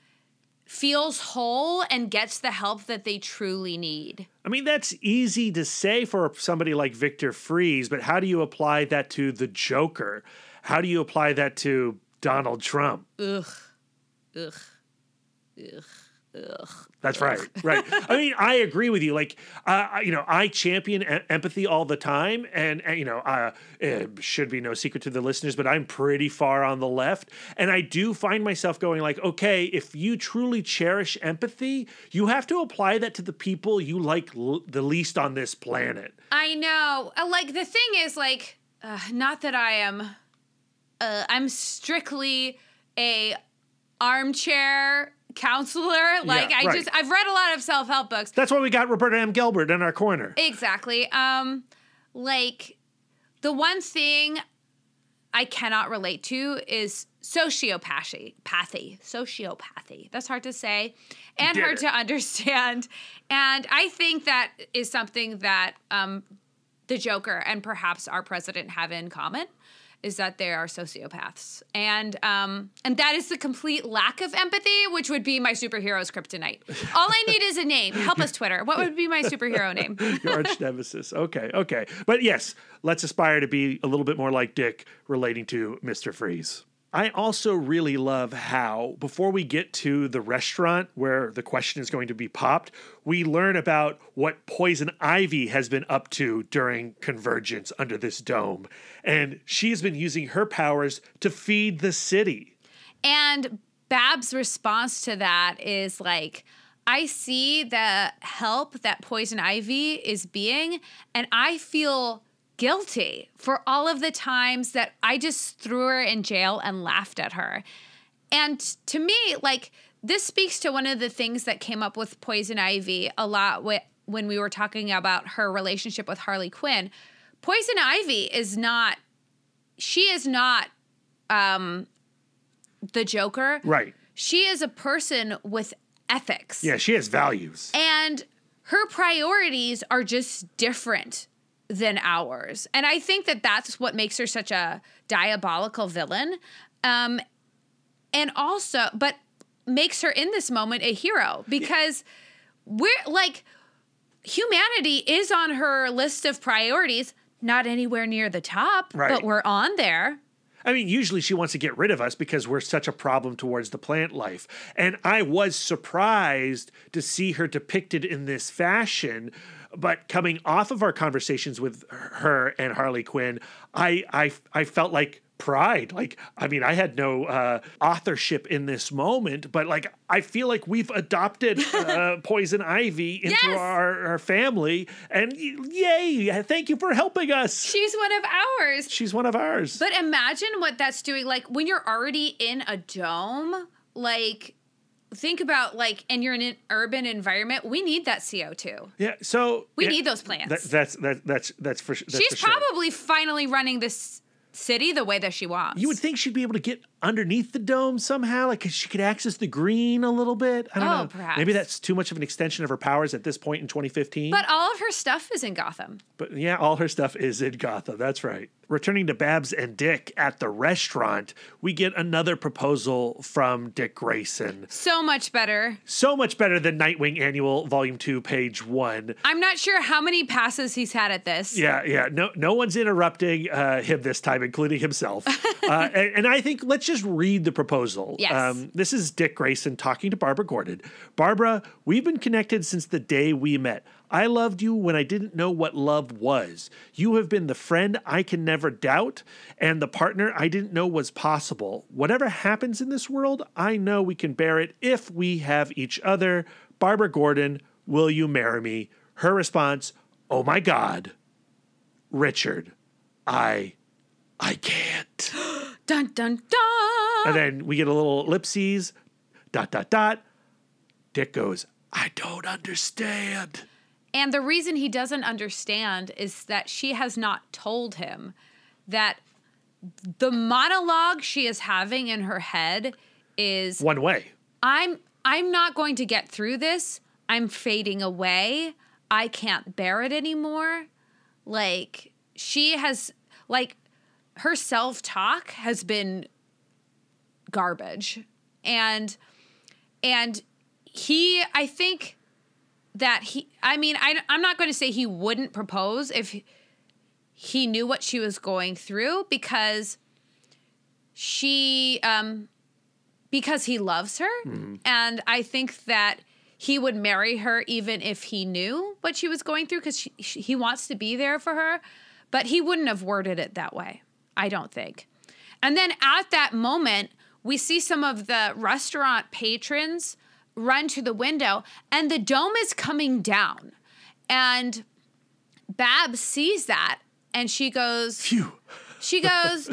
feels whole and gets the help that they truly need. I mean, that's easy to say for somebody like Victor Freeze, but how do you apply that to the Joker? How do you apply that to Donald Trump? Ugh. Ugh. Ugh. Ugh. That's right. Right. I mean, I agree with you. Like, uh, you know, I champion empathy all the time, and, and you know, uh, it should be no secret to the listeners, but I'm pretty far on the left, and I do find myself going like, okay, if you truly cherish empathy, you have to apply that to the people you like l- the least on this planet. I know. Uh, Like the thing is like uh, not that I am uh, I'm strictly a armchair counselor. Like I right. just I've read a lot of self-help books. That's why we got Roberta M. Gilbert in our corner. Exactly. Um like the one thing I cannot relate to is sociopathy. Pathy. Sociopathy. That's hard to say and hard it. to understand. And I think that is something that um, the Joker and perhaps our president have in common is that they are sociopaths. And um, and that is the complete lack of empathy, which would be my superhero's kryptonite. All I need is a name. Help us, Twitter. What would be my superhero name? Your arch nemesis. Okay, okay. But yes, let's aspire to be a little bit more like Dick relating to Mr. Freeze. I also really love how, before we get to the restaurant where the question is going to be popped, we learn about what Poison Ivy has been up to during Convergence under this dome. And she's been using her powers to feed the city. And Bab's response to that is like, I see the help that Poison Ivy is being, and I feel guilty for all of the times that I just threw her in jail and laughed at her. And to me, like, this speaks to one of the things that came up with Poison Ivy a lot wh- when we were talking about her relationship with Harley Quinn. Poison Ivy is not, she is not um, the Joker. Right. She is a person with ethics. Yeah, she has values. And her priorities are just different than ours. And I think that that's what makes her such a diabolical villain. Um, and also, but makes her in this moment a hero because we're like, humanity is on her list of priorities, not anywhere near the top, Right. but we're on there. I mean, usually she wants to get rid of us because we're such a problem towards the plant life. And I was surprised to see her depicted in this fashion. But coming off of our conversations with her and Harley Quinn, I I, I felt like pride. Like, I mean, I had no uh, authorship in this moment, but like, I feel like we've adopted uh, Poison Ivy into Yes. our, our family. And yay, thank you for helping us. She's one of ours. She's one of ours. But imagine what that's doing. Like when you're already in a dome, like think about like, and you're in an urban environment. We need that CO two. Yeah, so We yeah, need those plants. That, that's that, that's that's for that's She's for sure. probably finally running this city the way that she wants. You would think she'd be able to get underneath the dome somehow, Like she could access the green a little bit. I don't Oh, know. perhaps. Maybe that's too much of an extension of her powers at this point in 2015. but all of her stuff is in Gotham. But yeah, all her stuff is in Gotham. That's right. Returning to Babs and Dick at the restaurant, we get another proposal from Dick Grayson. So much better. So much better than Nightwing Annual Volume 2, page 1. I'm not sure how many passes he's had at this. Yeah, yeah. No, no one's interrupting uh, him this time including himself. uh, and, and, I think let's just read the proposal. Yes. Um, this is Dick Grayson talking to Barbara Gordon. Barbara, we've been connected since the day we met. I loved you when I didn't know what love was. You have been the friend I can never doubt and the partner I didn't know was possible. Whatever happens in this world, I know we can bear it if we have each other. Barbara Gordon, will you marry me? Her response, Oh my God, Richard, I, I can't. dun dun dun. And then we get a little ellipses, dot dot dot. Dick goes, I don't understand. And the reason he doesn't understand is that she has not told him that the monologue she is having in her head is one way. I'm I'm not going to get through this. I'm fading away. I can't bear it anymore. Like she has like her self-talk has been garbage. And and he I think that he I mean I I'm not going to say he wouldn't propose if he knew what she was going through because she um because he loves her mm-hmm. and I think that he would marry her even if he knew what she was going through because he wants to be there for her. But he wouldn't have worded it that way, I don't think. And then at that moment, we see some of the restaurant patrons run to the window, and the dome is coming down. And Bab sees that, and she goes, Phew. She goes,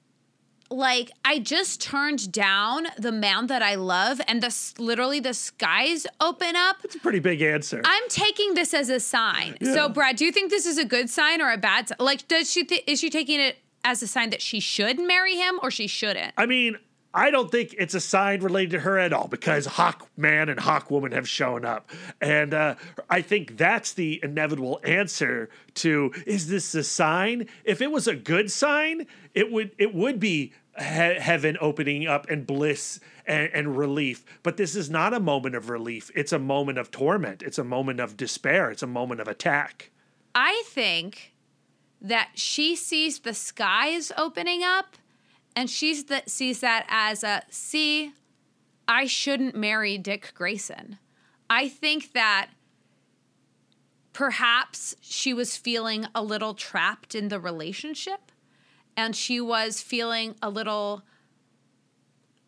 like I just turned down the man that I love, and the literally the skies open up. It's a pretty big answer. I'm taking this as a sign. Yeah. So, Brad, do you think this is a good sign or a bad sign? Like, does she th- is she taking it as a sign that she should marry him or she shouldn't? I mean, I don't think it's a sign related to her at all because Hawkman and Hawkwoman have shown up. And uh, I think that's the inevitable answer to is this a sign? If it was a good sign, it would it would be he- heaven opening up and bliss and, and relief. But this is not a moment of relief. It's a moment of torment. It's a moment of despair. It's a moment of attack. I think that she sees the skies opening up and she sees that as a see, I shouldn't marry Dick Grayson. I think that perhaps she was feeling a little trapped in the relationship and she was feeling a little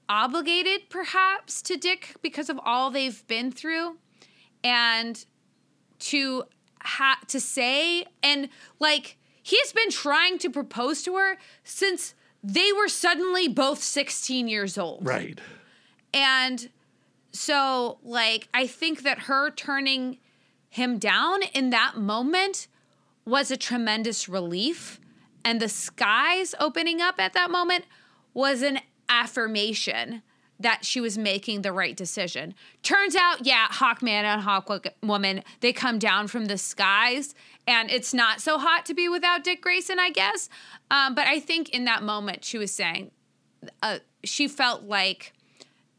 obligated perhaps to Dick because of all they've been through and to ha- to say and like he's been trying to propose to her since they were suddenly both 16 years old. Right. And so, like, I think that her turning him down in that moment was a tremendous relief. And the skies opening up at that moment was an affirmation that she was making the right decision. Turns out, yeah, Hawkman and Hawkwoman, they come down from the skies, and it's not so hot to be without Dick Grayson, I guess. Um, but I think in that moment, she was saying uh, she felt like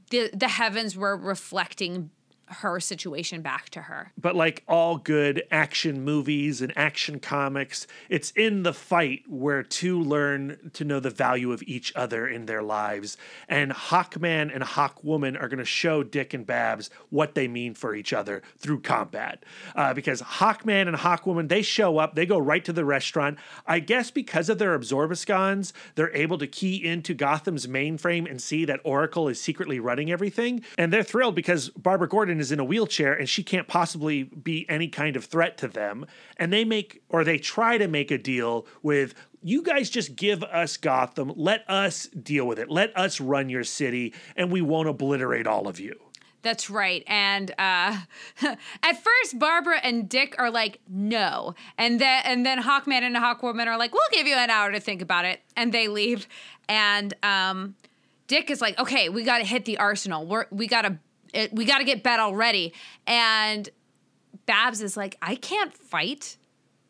the the heavens were reflecting her situation back to her. But like all good action movies and action comics, it's in the fight where two learn to know the value of each other in their lives. And Hawkman and Hawkwoman are going to show Dick and Babs what they mean for each other through combat. Uh, because Hawkman and Hawkwoman, they show up, they go right to the restaurant. I guess because of their absorbascons, they're able to key into Gotham's mainframe and see that Oracle is secretly running everything. And they're thrilled because Barbara Gordon is in a wheelchair and she can't possibly be any kind of threat to them. And they make, or they try to make a deal with, you guys just give us Gotham, let us deal with it, let us run your city, and we won't obliterate all of you. That's right. And uh, at first, Barbara and Dick are like, no. And then, and then Hawkman and Hawkwoman are like, we'll give you an hour to think about it. And they leave. And um, Dick is like, okay, we got to hit the arsenal. We're, we got to it, we got to get Bet already. And Babs is like, I can't fight.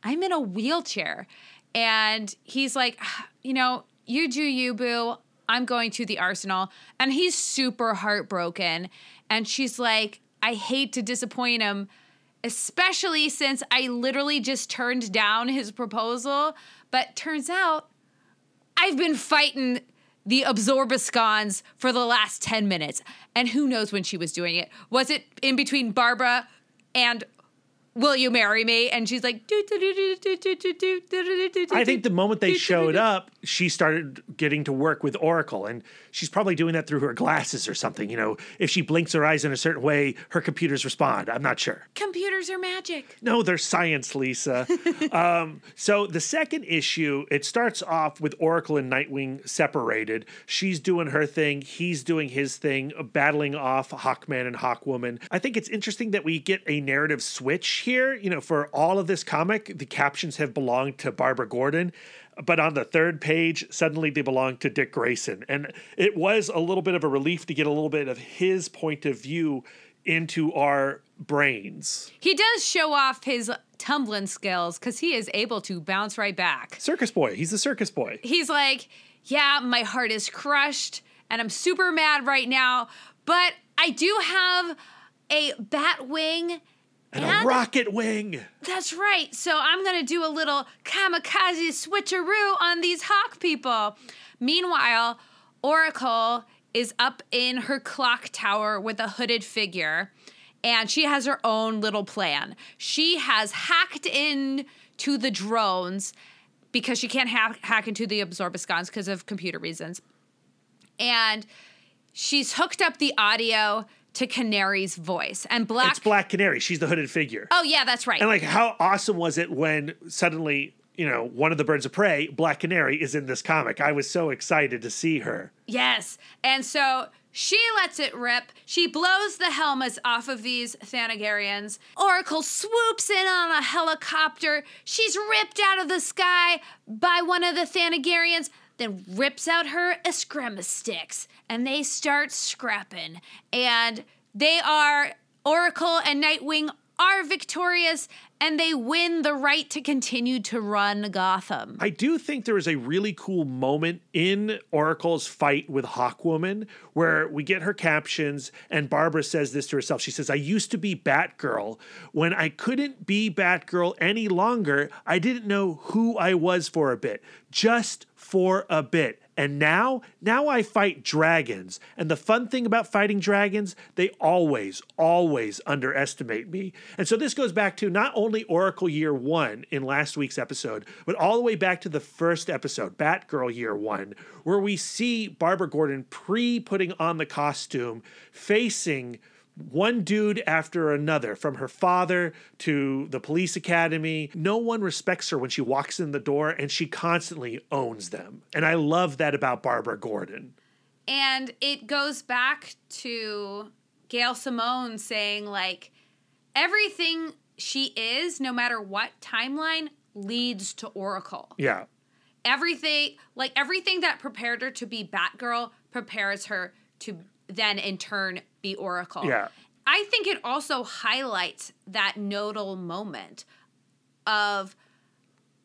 I'm in a wheelchair. And he's like, you know, you do you, boo. I'm going to the arsenal. And he's super heartbroken. And she's like, I hate to disappoint him, especially since I literally just turned down his proposal. But turns out I've been fighting the Absorbascons for the last 10 minutes. And who knows when she was doing it? Was it in between Barbara and Will you marry me? And she's like, I think the moment they showed up, she started getting to work with Oracle, and she's probably doing that through her glasses or something. You know, if she blinks her eyes in a certain way, her computers respond. I'm not sure. computers are magic. No, they're science, Lisa. um, so the second issue, it starts off with Oracle and Nightwing separated. She's doing her thing, he's doing his thing, battling off Hawkman and Hawkwoman. I think it's interesting that we get a narrative switch here. You know, for all of this comic, the captions have belonged to Barbara Gordon. But on the third page, suddenly they belong to Dick Grayson. And it was a little bit of a relief to get a little bit of his point of view into our brains. He does show off his tumbling skills because he is able to bounce right back. Circus boy. He's a circus boy. He's like, Yeah, my heart is crushed and I'm super mad right now, but I do have a bat wing. And a rocket wing. That's right. So I'm going to do a little kamikaze switcheroo on these hawk people. Meanwhile, Oracle is up in her clock tower with a hooded figure and she has her own little plan. She has hacked in to the drones because she can't hack, hack into the Absorbascons because of computer reasons. And she's hooked up the audio to Canary's voice. And Black It's Black Canary. She's the hooded figure. Oh yeah, that's right. And like, how awesome was it when suddenly, you know, one of the birds of prey, Black Canary, is in this comic? I was so excited to see her. Yes. And so she lets it rip. She blows the helmets off of these Thanagarians. Oracle swoops in on a helicopter. She's ripped out of the sky by one of the Thanagarians, then rips out her Eskrima sticks. And they start scrapping. And they are, Oracle and Nightwing are victorious and they win the right to continue to run Gotham. I do think there is a really cool moment in Oracle's fight with Hawkwoman where we get her captions and Barbara says this to herself. She says, I used to be Batgirl. When I couldn't be Batgirl any longer, I didn't know who I was for a bit, just for a bit. And now, now I fight dragons. And the fun thing about fighting dragons, they always, always underestimate me. And so this goes back to not only Oracle Year One in last week's episode, but all the way back to the first episode, Batgirl Year One, where we see Barbara Gordon pre putting on the costume facing one dude after another, from her father to the police academy. No one respects her when she walks in the door, and she constantly owns them. And I love that about Barbara Gordon. And it goes back to Gail Simone saying, like, everything she is, no matter what timeline, leads to Oracle. Yeah. Everything, like, everything that prepared her to be Batgirl prepares her to then in turn be Oracle. Yeah. I think it also highlights that nodal moment of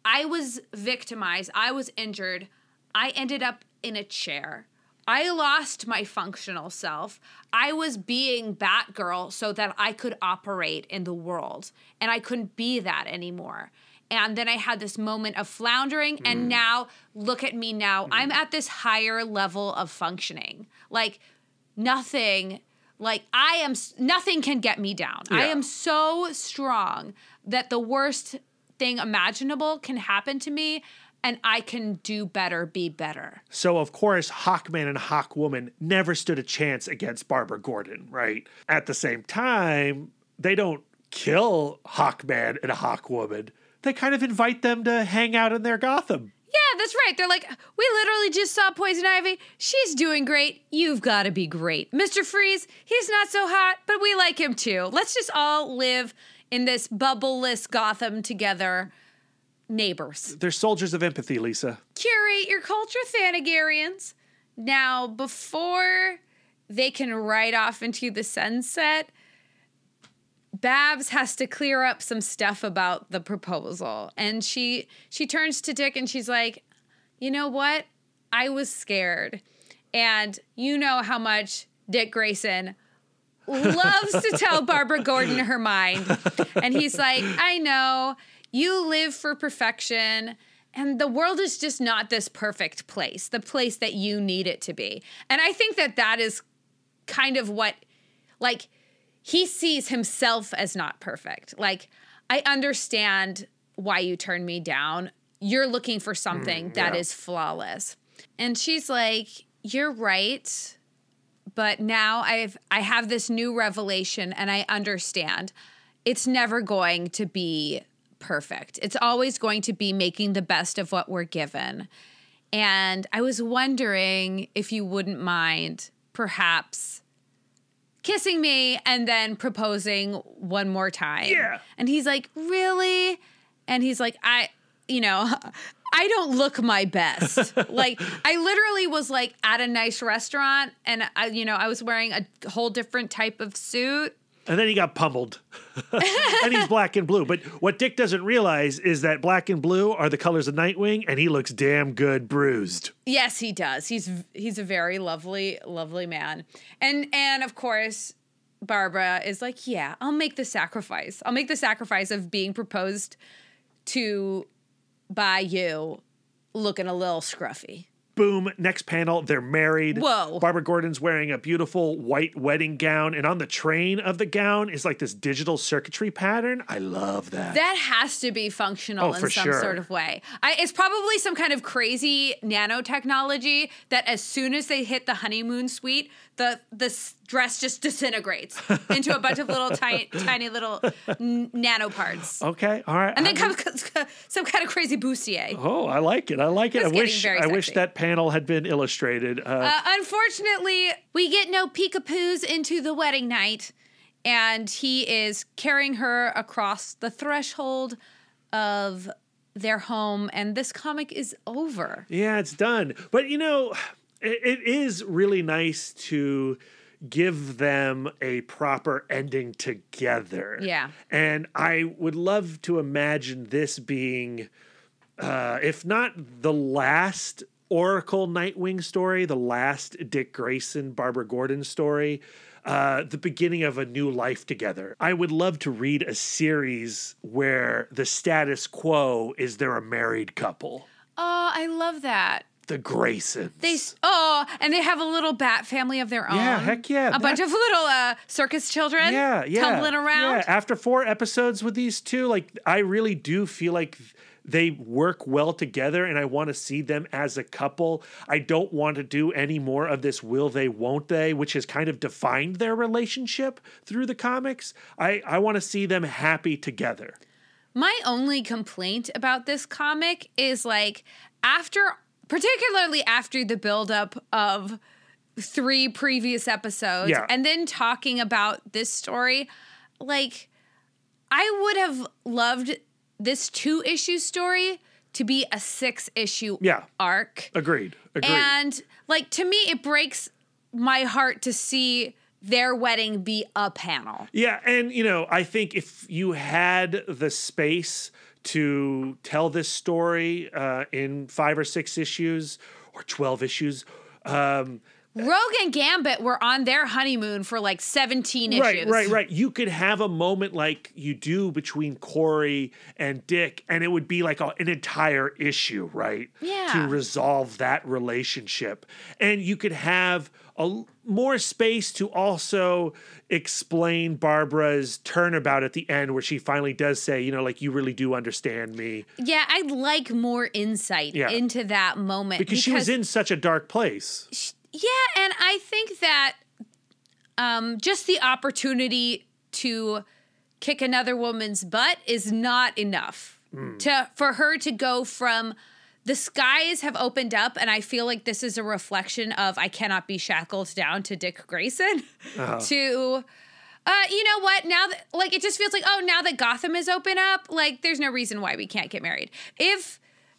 I was victimized, I was injured, I ended up in a chair. I lost my functional self. I was being Batgirl so that I could operate in the world, and I couldn't be that anymore. And then I had this moment of floundering, and mm. now look at me now. Mm. I'm at this higher level of functioning. Like, nothing like i am nothing can get me down i am so strong that the worst thing imaginable can happen to me and i can do better be better So, of course, Hawkman and Hawkwoman never stood a chance against Barbara Gordon, right? At the same time, they don't kill Hawkman and Hawkwoman. They kind of invite them to hang out in their Gotham. Yeah that's right. They're like we literally just saw poison ivy. She's doing great. You've got to be great. Mr freeze he's not so hot but we like him too. Let's just all live in this bubbleless gotham together neighbors. They're soldiers of empathy, Lisa. curate your culture, Thanagarians. Now, before they can ride off into the sunset, Babs has to clear up some stuff about the proposal. And she she turns to Dick and she's like, "You know what? I was scared. And you know how much Dick Grayson loves to tell Barbara Gordon her mind. And he's like, I know you live for perfection and the world is just not this perfect place, the place that you need it to be. And I think that that is kind of what, like, he sees himself as not perfect. Like, I understand why you turned me down. You're looking for something mm, that yeah. is flawless. And she's like, You're right. But now I've I have this new revelation and I understand it's never going to be perfect. It's always going to be making the best of what we're given. And I was wondering if you wouldn't mind perhaps kissing me and then proposing one more time. Yeah. And he's like, Really? And he's like, I, you know, I don't look my best. like, I literally was like at a nice restaurant and I, you know, I was wearing a whole different type of suit. And then he got pummeled. and he's black and blue. But what Dick doesn't realize is that black and blue are the colors of Nightwing, and he looks damn good bruised. Yes, he does. He's he's a very lovely, lovely man. And and of course, Barbara is like, "Yeah, I'll make the sacrifice. I'll make the sacrifice of being proposed to by you looking a little scruffy." Boom, next panel, they're married. Whoa. Barbara Gordon's wearing a beautiful white wedding gown, and on the train of the gown is like this digital circuitry pattern. I love that. That has to be functional Oh, in for some sure. sort of way. I, it's probably some kind of crazy nanotechnology that as soon as they hit the honeymoon suite, the the dress just disintegrates into a bunch of little tiny tiny little n- nano parts. okay, all right. And then I'm- comes some kind of crazy bustier. Oh, I like it. I like it. I wish I wish that panel had been illustrated. Uh, Uh, unfortunately, we get no peekapoos into the wedding night, and he is carrying her across the threshold of their home, and this comic is over. Yeah, it's done. But you know, it, it is really nice to give them a proper ending together. Yeah. And I would love to imagine this being, uh, if not the last Oracle Nightwing story, the last Dick Grayson, Barbara Gordon story. Uh, the beginning of a new life together. I would love to read a series where the status quo is they're a married couple Oh, I love that. The Graysons. They oh, and they have a little bat family of their own. Yeah, heck yeah, A that- bunch of little uh, circus children. yeah, yeah, tumbling around. Yeah, after four episodes with these two, like I really do feel like they work well together, and I want to see them as a couple. I don't want to do any more of this will they, won't they, which has kind of defined their relationship through the comics. I I want to see them happy together. My only complaint about this comic is like after, particularly after the buildup of three previous episodes, Yeah. and then talking about this story, like I would have loved this two issue story to be a six issue Yeah. arc. Agreed. Agreed. And like to me, it breaks my heart to see their wedding be a panel. Yeah, and you know, I think if you had the space to tell this story uh, in five or six issues or twelve issues, um, Rogue and Gambit were on their honeymoon for like 17 right, issues. right, right, you could have a moment like you do between Kory and Dick, and it would be like a, an entire issue, right? Yeah. To resolve that relationship, and you could have a more space to also explain Barbara's turnabout at the end, where she finally does say, you know, like you really do understand me, Yeah, I'd like more insight Yeah. into that moment because, she was in such a dark place. Yeah, and I think that um, just the opportunity to kick another woman's butt is not enough to for her to go from the skies have opened up, and I feel like this is a reflection of I cannot be shackled down to Dick Grayson to. Uh, you know what? Now that like it just feels like oh, now that Gotham is open up, like there's no reason why we can't get married. If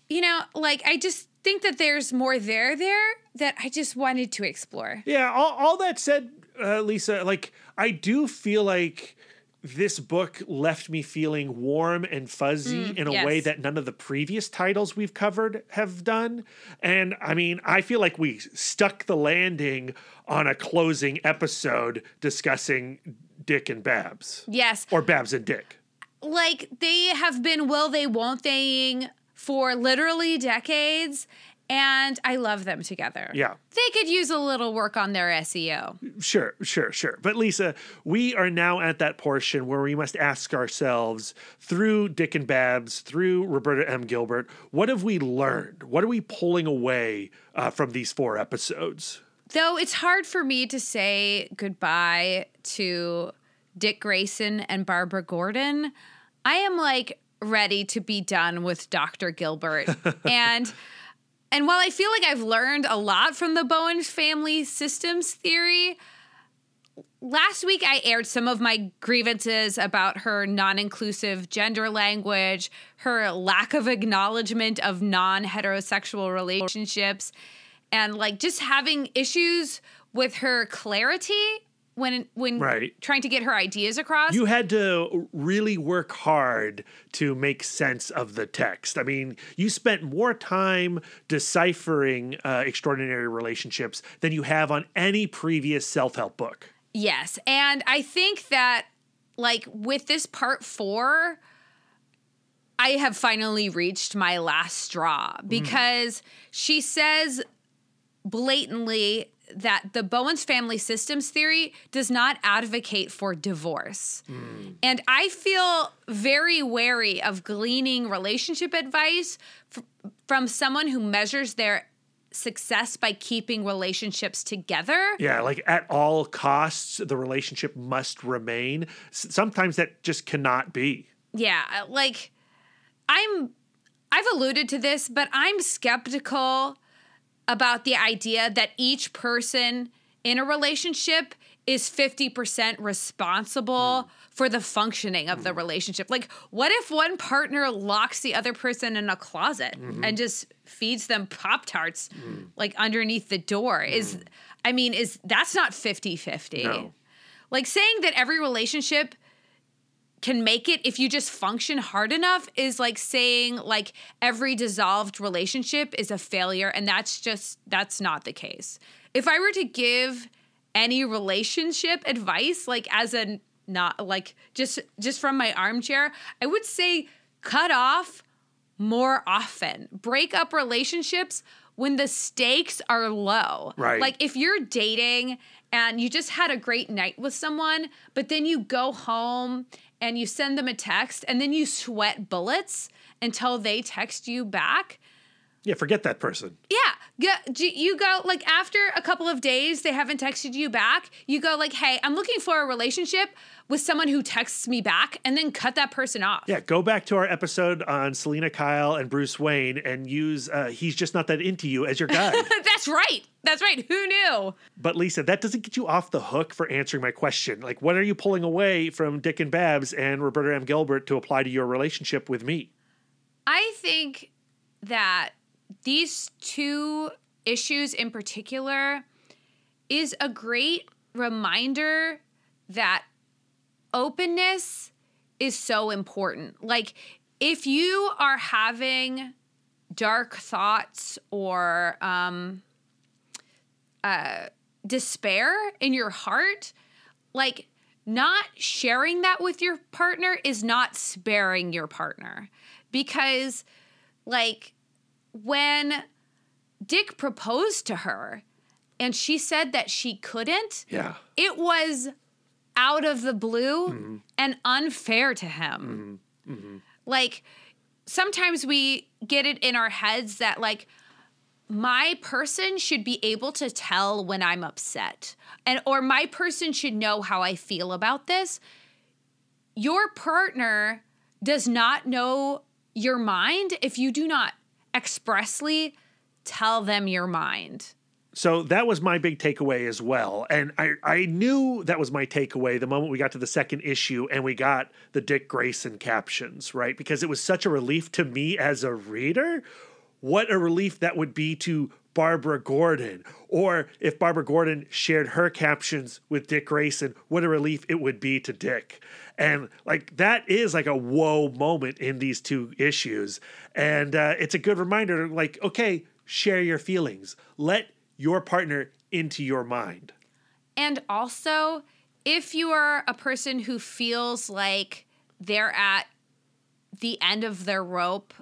you know, like I just think that there's more there there that I just wanted to explore. Yeah, all, all that said, uh, Lisa, like I do feel like this book left me feeling warm and fuzzy mm, in a yes. way that none of the previous titles we've covered have done. And I mean, I feel like we stuck the landing on a closing episode discussing Dick and Babs Yes, or Babs and Dick. like they have been will they won't theying for literally decades. And I love them together. Yeah. They could use a little work on their SEO. Sure, sure, sure. But Lisa, we are now at that portion where we must ask ourselves through Dick and Babs, through Roberta M. Gilbert, what have we learned? What are we pulling away uh, from these four episodes? Though it's hard for me to say goodbye to Dick Grayson and Barbara Gordon, I am like ready to be done with Dr. Gilbert. and and while I feel like I've learned a lot from the Bowen family systems theory, last week I aired some of my grievances about her non inclusive gender language, her lack of acknowledgement of non heterosexual relationships, and like just having issues with her clarity when when Right. trying to get her ideas across. You had to really work hard to make sense of the text. I mean, you spent more time deciphering uh, extraordinary relationships than you have on any previous self help book. Yes. And I think that, like, with this part four, I have finally reached my last straw because she says blatantly that the Bowens family systems theory does not advocate for divorce. Hmm. And I feel very wary of gleaning relationship advice f- from someone who measures their success by keeping relationships together. Yeah, like at all costs, the relationship must remain. S- sometimes that just cannot be. Yeah, like I'm I've alluded to this, but I'm skeptical about the idea that each person in a relationship is 50% responsible hmm. for the functioning of the hmm. relationship. Like what if one partner locks the other person in a closet and mm-hmm. just feeds them pop tarts hmm. like underneath the door? Is I mean, is that's not 50-50. No. Like saying that every relationship can make it if you just function hard enough is like saying like every dissolved relationship is a failure and that's just that's not the case. If I were to give any relationship advice like as a not like just just from my armchair, I would say cut off more often. Break up relationships when the stakes are low. Right. Like if you're dating and you just had a great night with someone, but then you go home and you send them a text and then you sweat bullets until they text you back. Yeah, forget that person. Yeah, you go like after a couple of days they haven't texted you back. You go like, "Hey, I'm looking for a relationship with someone who texts me back," and then cut that person off. Yeah, go back to our episode on Selina Kyle and Bruce Wayne and use uh, He's Just Not That Into You as your guide. That's right. That's right. Who knew? but Lisa, that doesn't get you off the hook for answering my question. Like, what are you pulling away from Dick and Babs and Roberta M. Gilbert to apply to your relationship with me? I think that these two issues in particular is a great reminder that openness is so important. Like, if you are having dark thoughts or um, uh, despair in your heart, like, not sharing that with your partner is not sparing your partner because like when Dick proposed to her and she said that she couldn't, Yeah. it was out of the blue mm-hmm. and unfair to him. Mm-hmm. Mm-hmm. Like sometimes we get it in our heads that like my person should be able to tell when I'm upset and or my person should know how I feel about this. Your partner does not know your mind if you do not expressly tell them your mind. So that was my big takeaway as well. And I, I knew that was my takeaway the moment we got to the second issue and we got the Dick Grayson captions, right? Because it was such a relief to me as a reader. What a relief that would be to Barbara Gordon. Or if Barbara Gordon shared her captions with Dick Grayson, what a relief it would be to Dick. And like that is like a whoa moment in these two issues. And uh, it's a good reminder like, okay, share your feelings. Let your partner into your mind. And also, if you are a person who feels like they're at the end of their rope,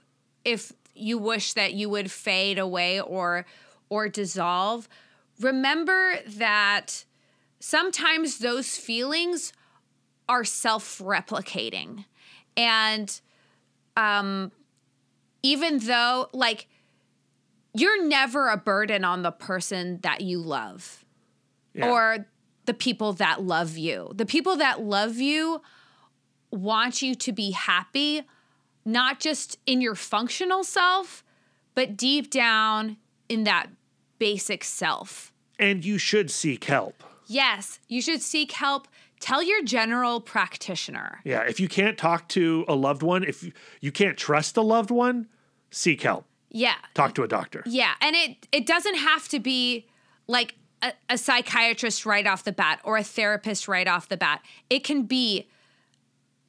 if you wish that you would fade away or or dissolve, remember that sometimes those feelings are self-replicating. And um even though like you're never a burden on the person that you love Yeah. or the people that love you. The people that love you want you to be happy, not just in your functional self, but deep down in that basic self. and you should seek help. Yes, you should seek help. Tell your general practitioner. Yeah, if you can't talk to a loved one, if you- can't trust a loved one, seek help. Yeah. Talk to a doctor. Yeah, and it it doesn't have to be like a, a psychiatrist right off the bat or a therapist right off the bat. It can be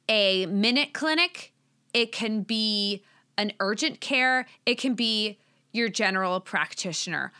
a minute clinic. It can be an urgent care. It can be your general practitioner.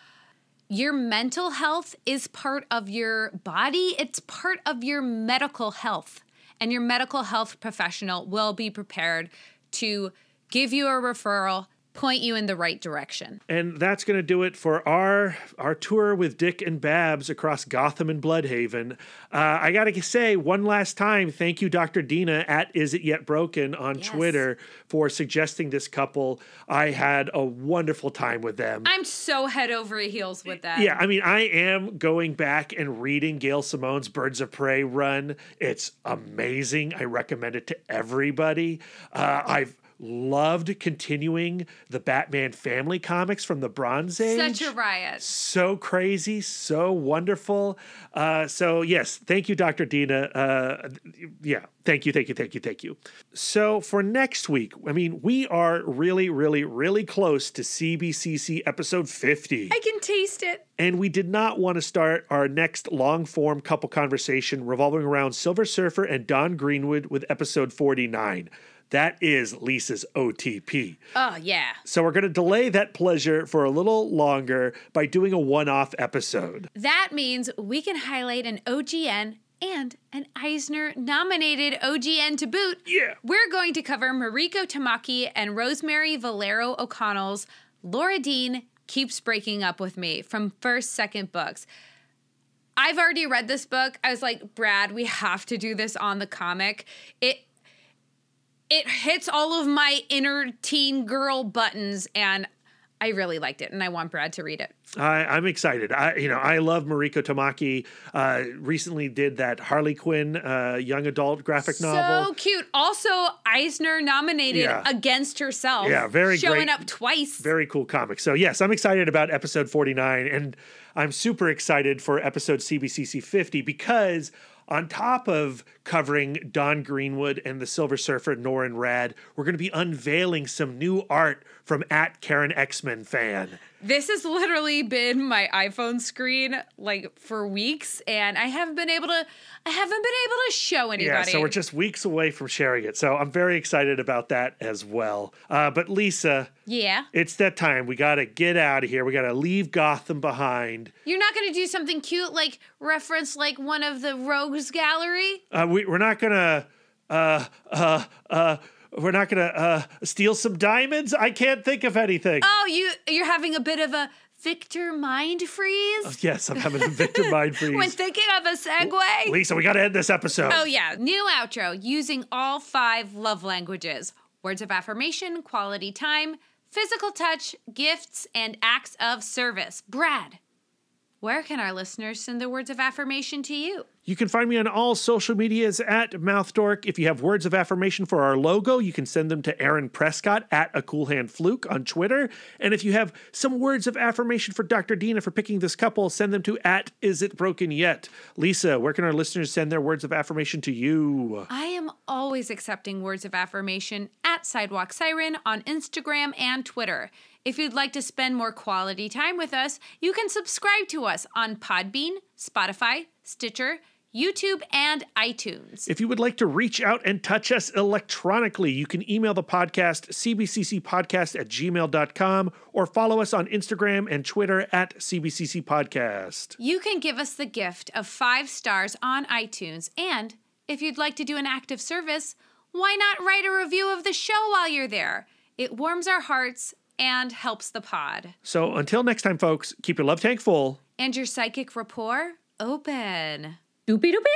Your mental health is part of your body. It's part of your medical health. And your medical health professional will be prepared to give you a referral, point you in the right direction. And that's going to do it for our our tour with Dick and Babs across Gotham and Blüdhaven. Uh, I got to say one last time, thank you, Dr. Dina at Is It Yet Broken on Yes. Twitter for suggesting this couple. I had a wonderful time with them. I'm so head over heels with that. Yeah, I mean, I am going back and reading Gail Simone's Birds of Prey run. It's amazing. I recommend it to everybody. Uh, I've loved continuing the Batman family comics from the Bronze Age. Such a riot. so crazy, so wonderful. Uh, so yes, thank you, Dr. Dina. Uh, yeah, thank you, thank you, thank you, thank you. So for next week, I mean, we are really, really, really close to CBCC episode 50. I can taste it. And we did not want to start our next long form couple conversation revolving around Silver Surfer and Dawn Greenwood with episode 49. That is Lisa's OTP. Oh, yeah. So we're going to delay that pleasure for a little longer by doing a one off episode. That means we can highlight an OGN and an Eisner nominated OGN to boot. Yeah. We're going to cover Mariko Tamaki and Rosemary Valero O'Connell's Laura Dean Keeps Breaking Up With Me from First Second Books. I've already read this book. I was like, Brad, we have to do this on the comic. It it hits all of my inner teen girl buttons and I really liked it and I want Brad to read it. I, I'm excited. I, you know, I love Mariko Tamaki. Uh, recently did that Harley Quinn uh, young adult graphic novel. So cute. Also, Eisner nominated Yeah. against herself. Yeah, very showing great. up twice. Very cool comic. So yes, I'm excited about episode 49 and I'm super excited for episode CBCC 50 because on top of covering Dawn Greenwood and the Silver Surfer Norrin Radd, we're going to be unveiling some new art from at Karen X-Men fan. This has literally been my iPhone screen like for weeks, and I haven't been able to. I haven't been able to show anybody. Yeah, so we're just weeks away from sharing it. So I'm very excited about that as well. Uh, but Lisa, yeah. it's that time. We got to get out of here. We got to leave Gotham behind. You're not going to do something cute like reference like one of the rogues gallery. Uh, we, we're not gonna uh uh uh we're not gonna uh steal some diamonds. I can't think of anything. Oh, you you're having a bit of a Victor mind freeze yes, I'm having a Victor mind freeze. when thinking of a segue. Lisa, we got to end this episode. Oh, yeah. New outro using all five love languages words of affirmation, quality time, physical touch, gifts, and acts of service. Brad, where can our listeners send their words of affirmation to you? You can find me on all social medias at MouthDork. If you have words of affirmation for our logo, you can send them to Aaron Prescott at a cool hand fluke on Twitter. And if you have some words of affirmation for Dr. Dina for picking this couple, send them to at is it broken yet. Lisa, where can our listeners send their words of affirmation to you? I am always accepting words of affirmation at Sidewalk Siren on Instagram and Twitter. If you'd like to spend more quality time with us, you can subscribe to us on Podbean, Spotify, Stitcher, YouTube, and iTunes. If you would like to reach out and touch us electronically, you can email the podcast, cbccpodcast at gmail.com, or follow us on Instagram and Twitter at cbccpodcast. You can give us the gift of five stars on iTunes. And if you'd like to do an active service, why not write a review of the show while you're there? It warms our hearts and helps the pod. So until next time, folks, keep your love tank full. And your psychic rapport open. Doopy doopy.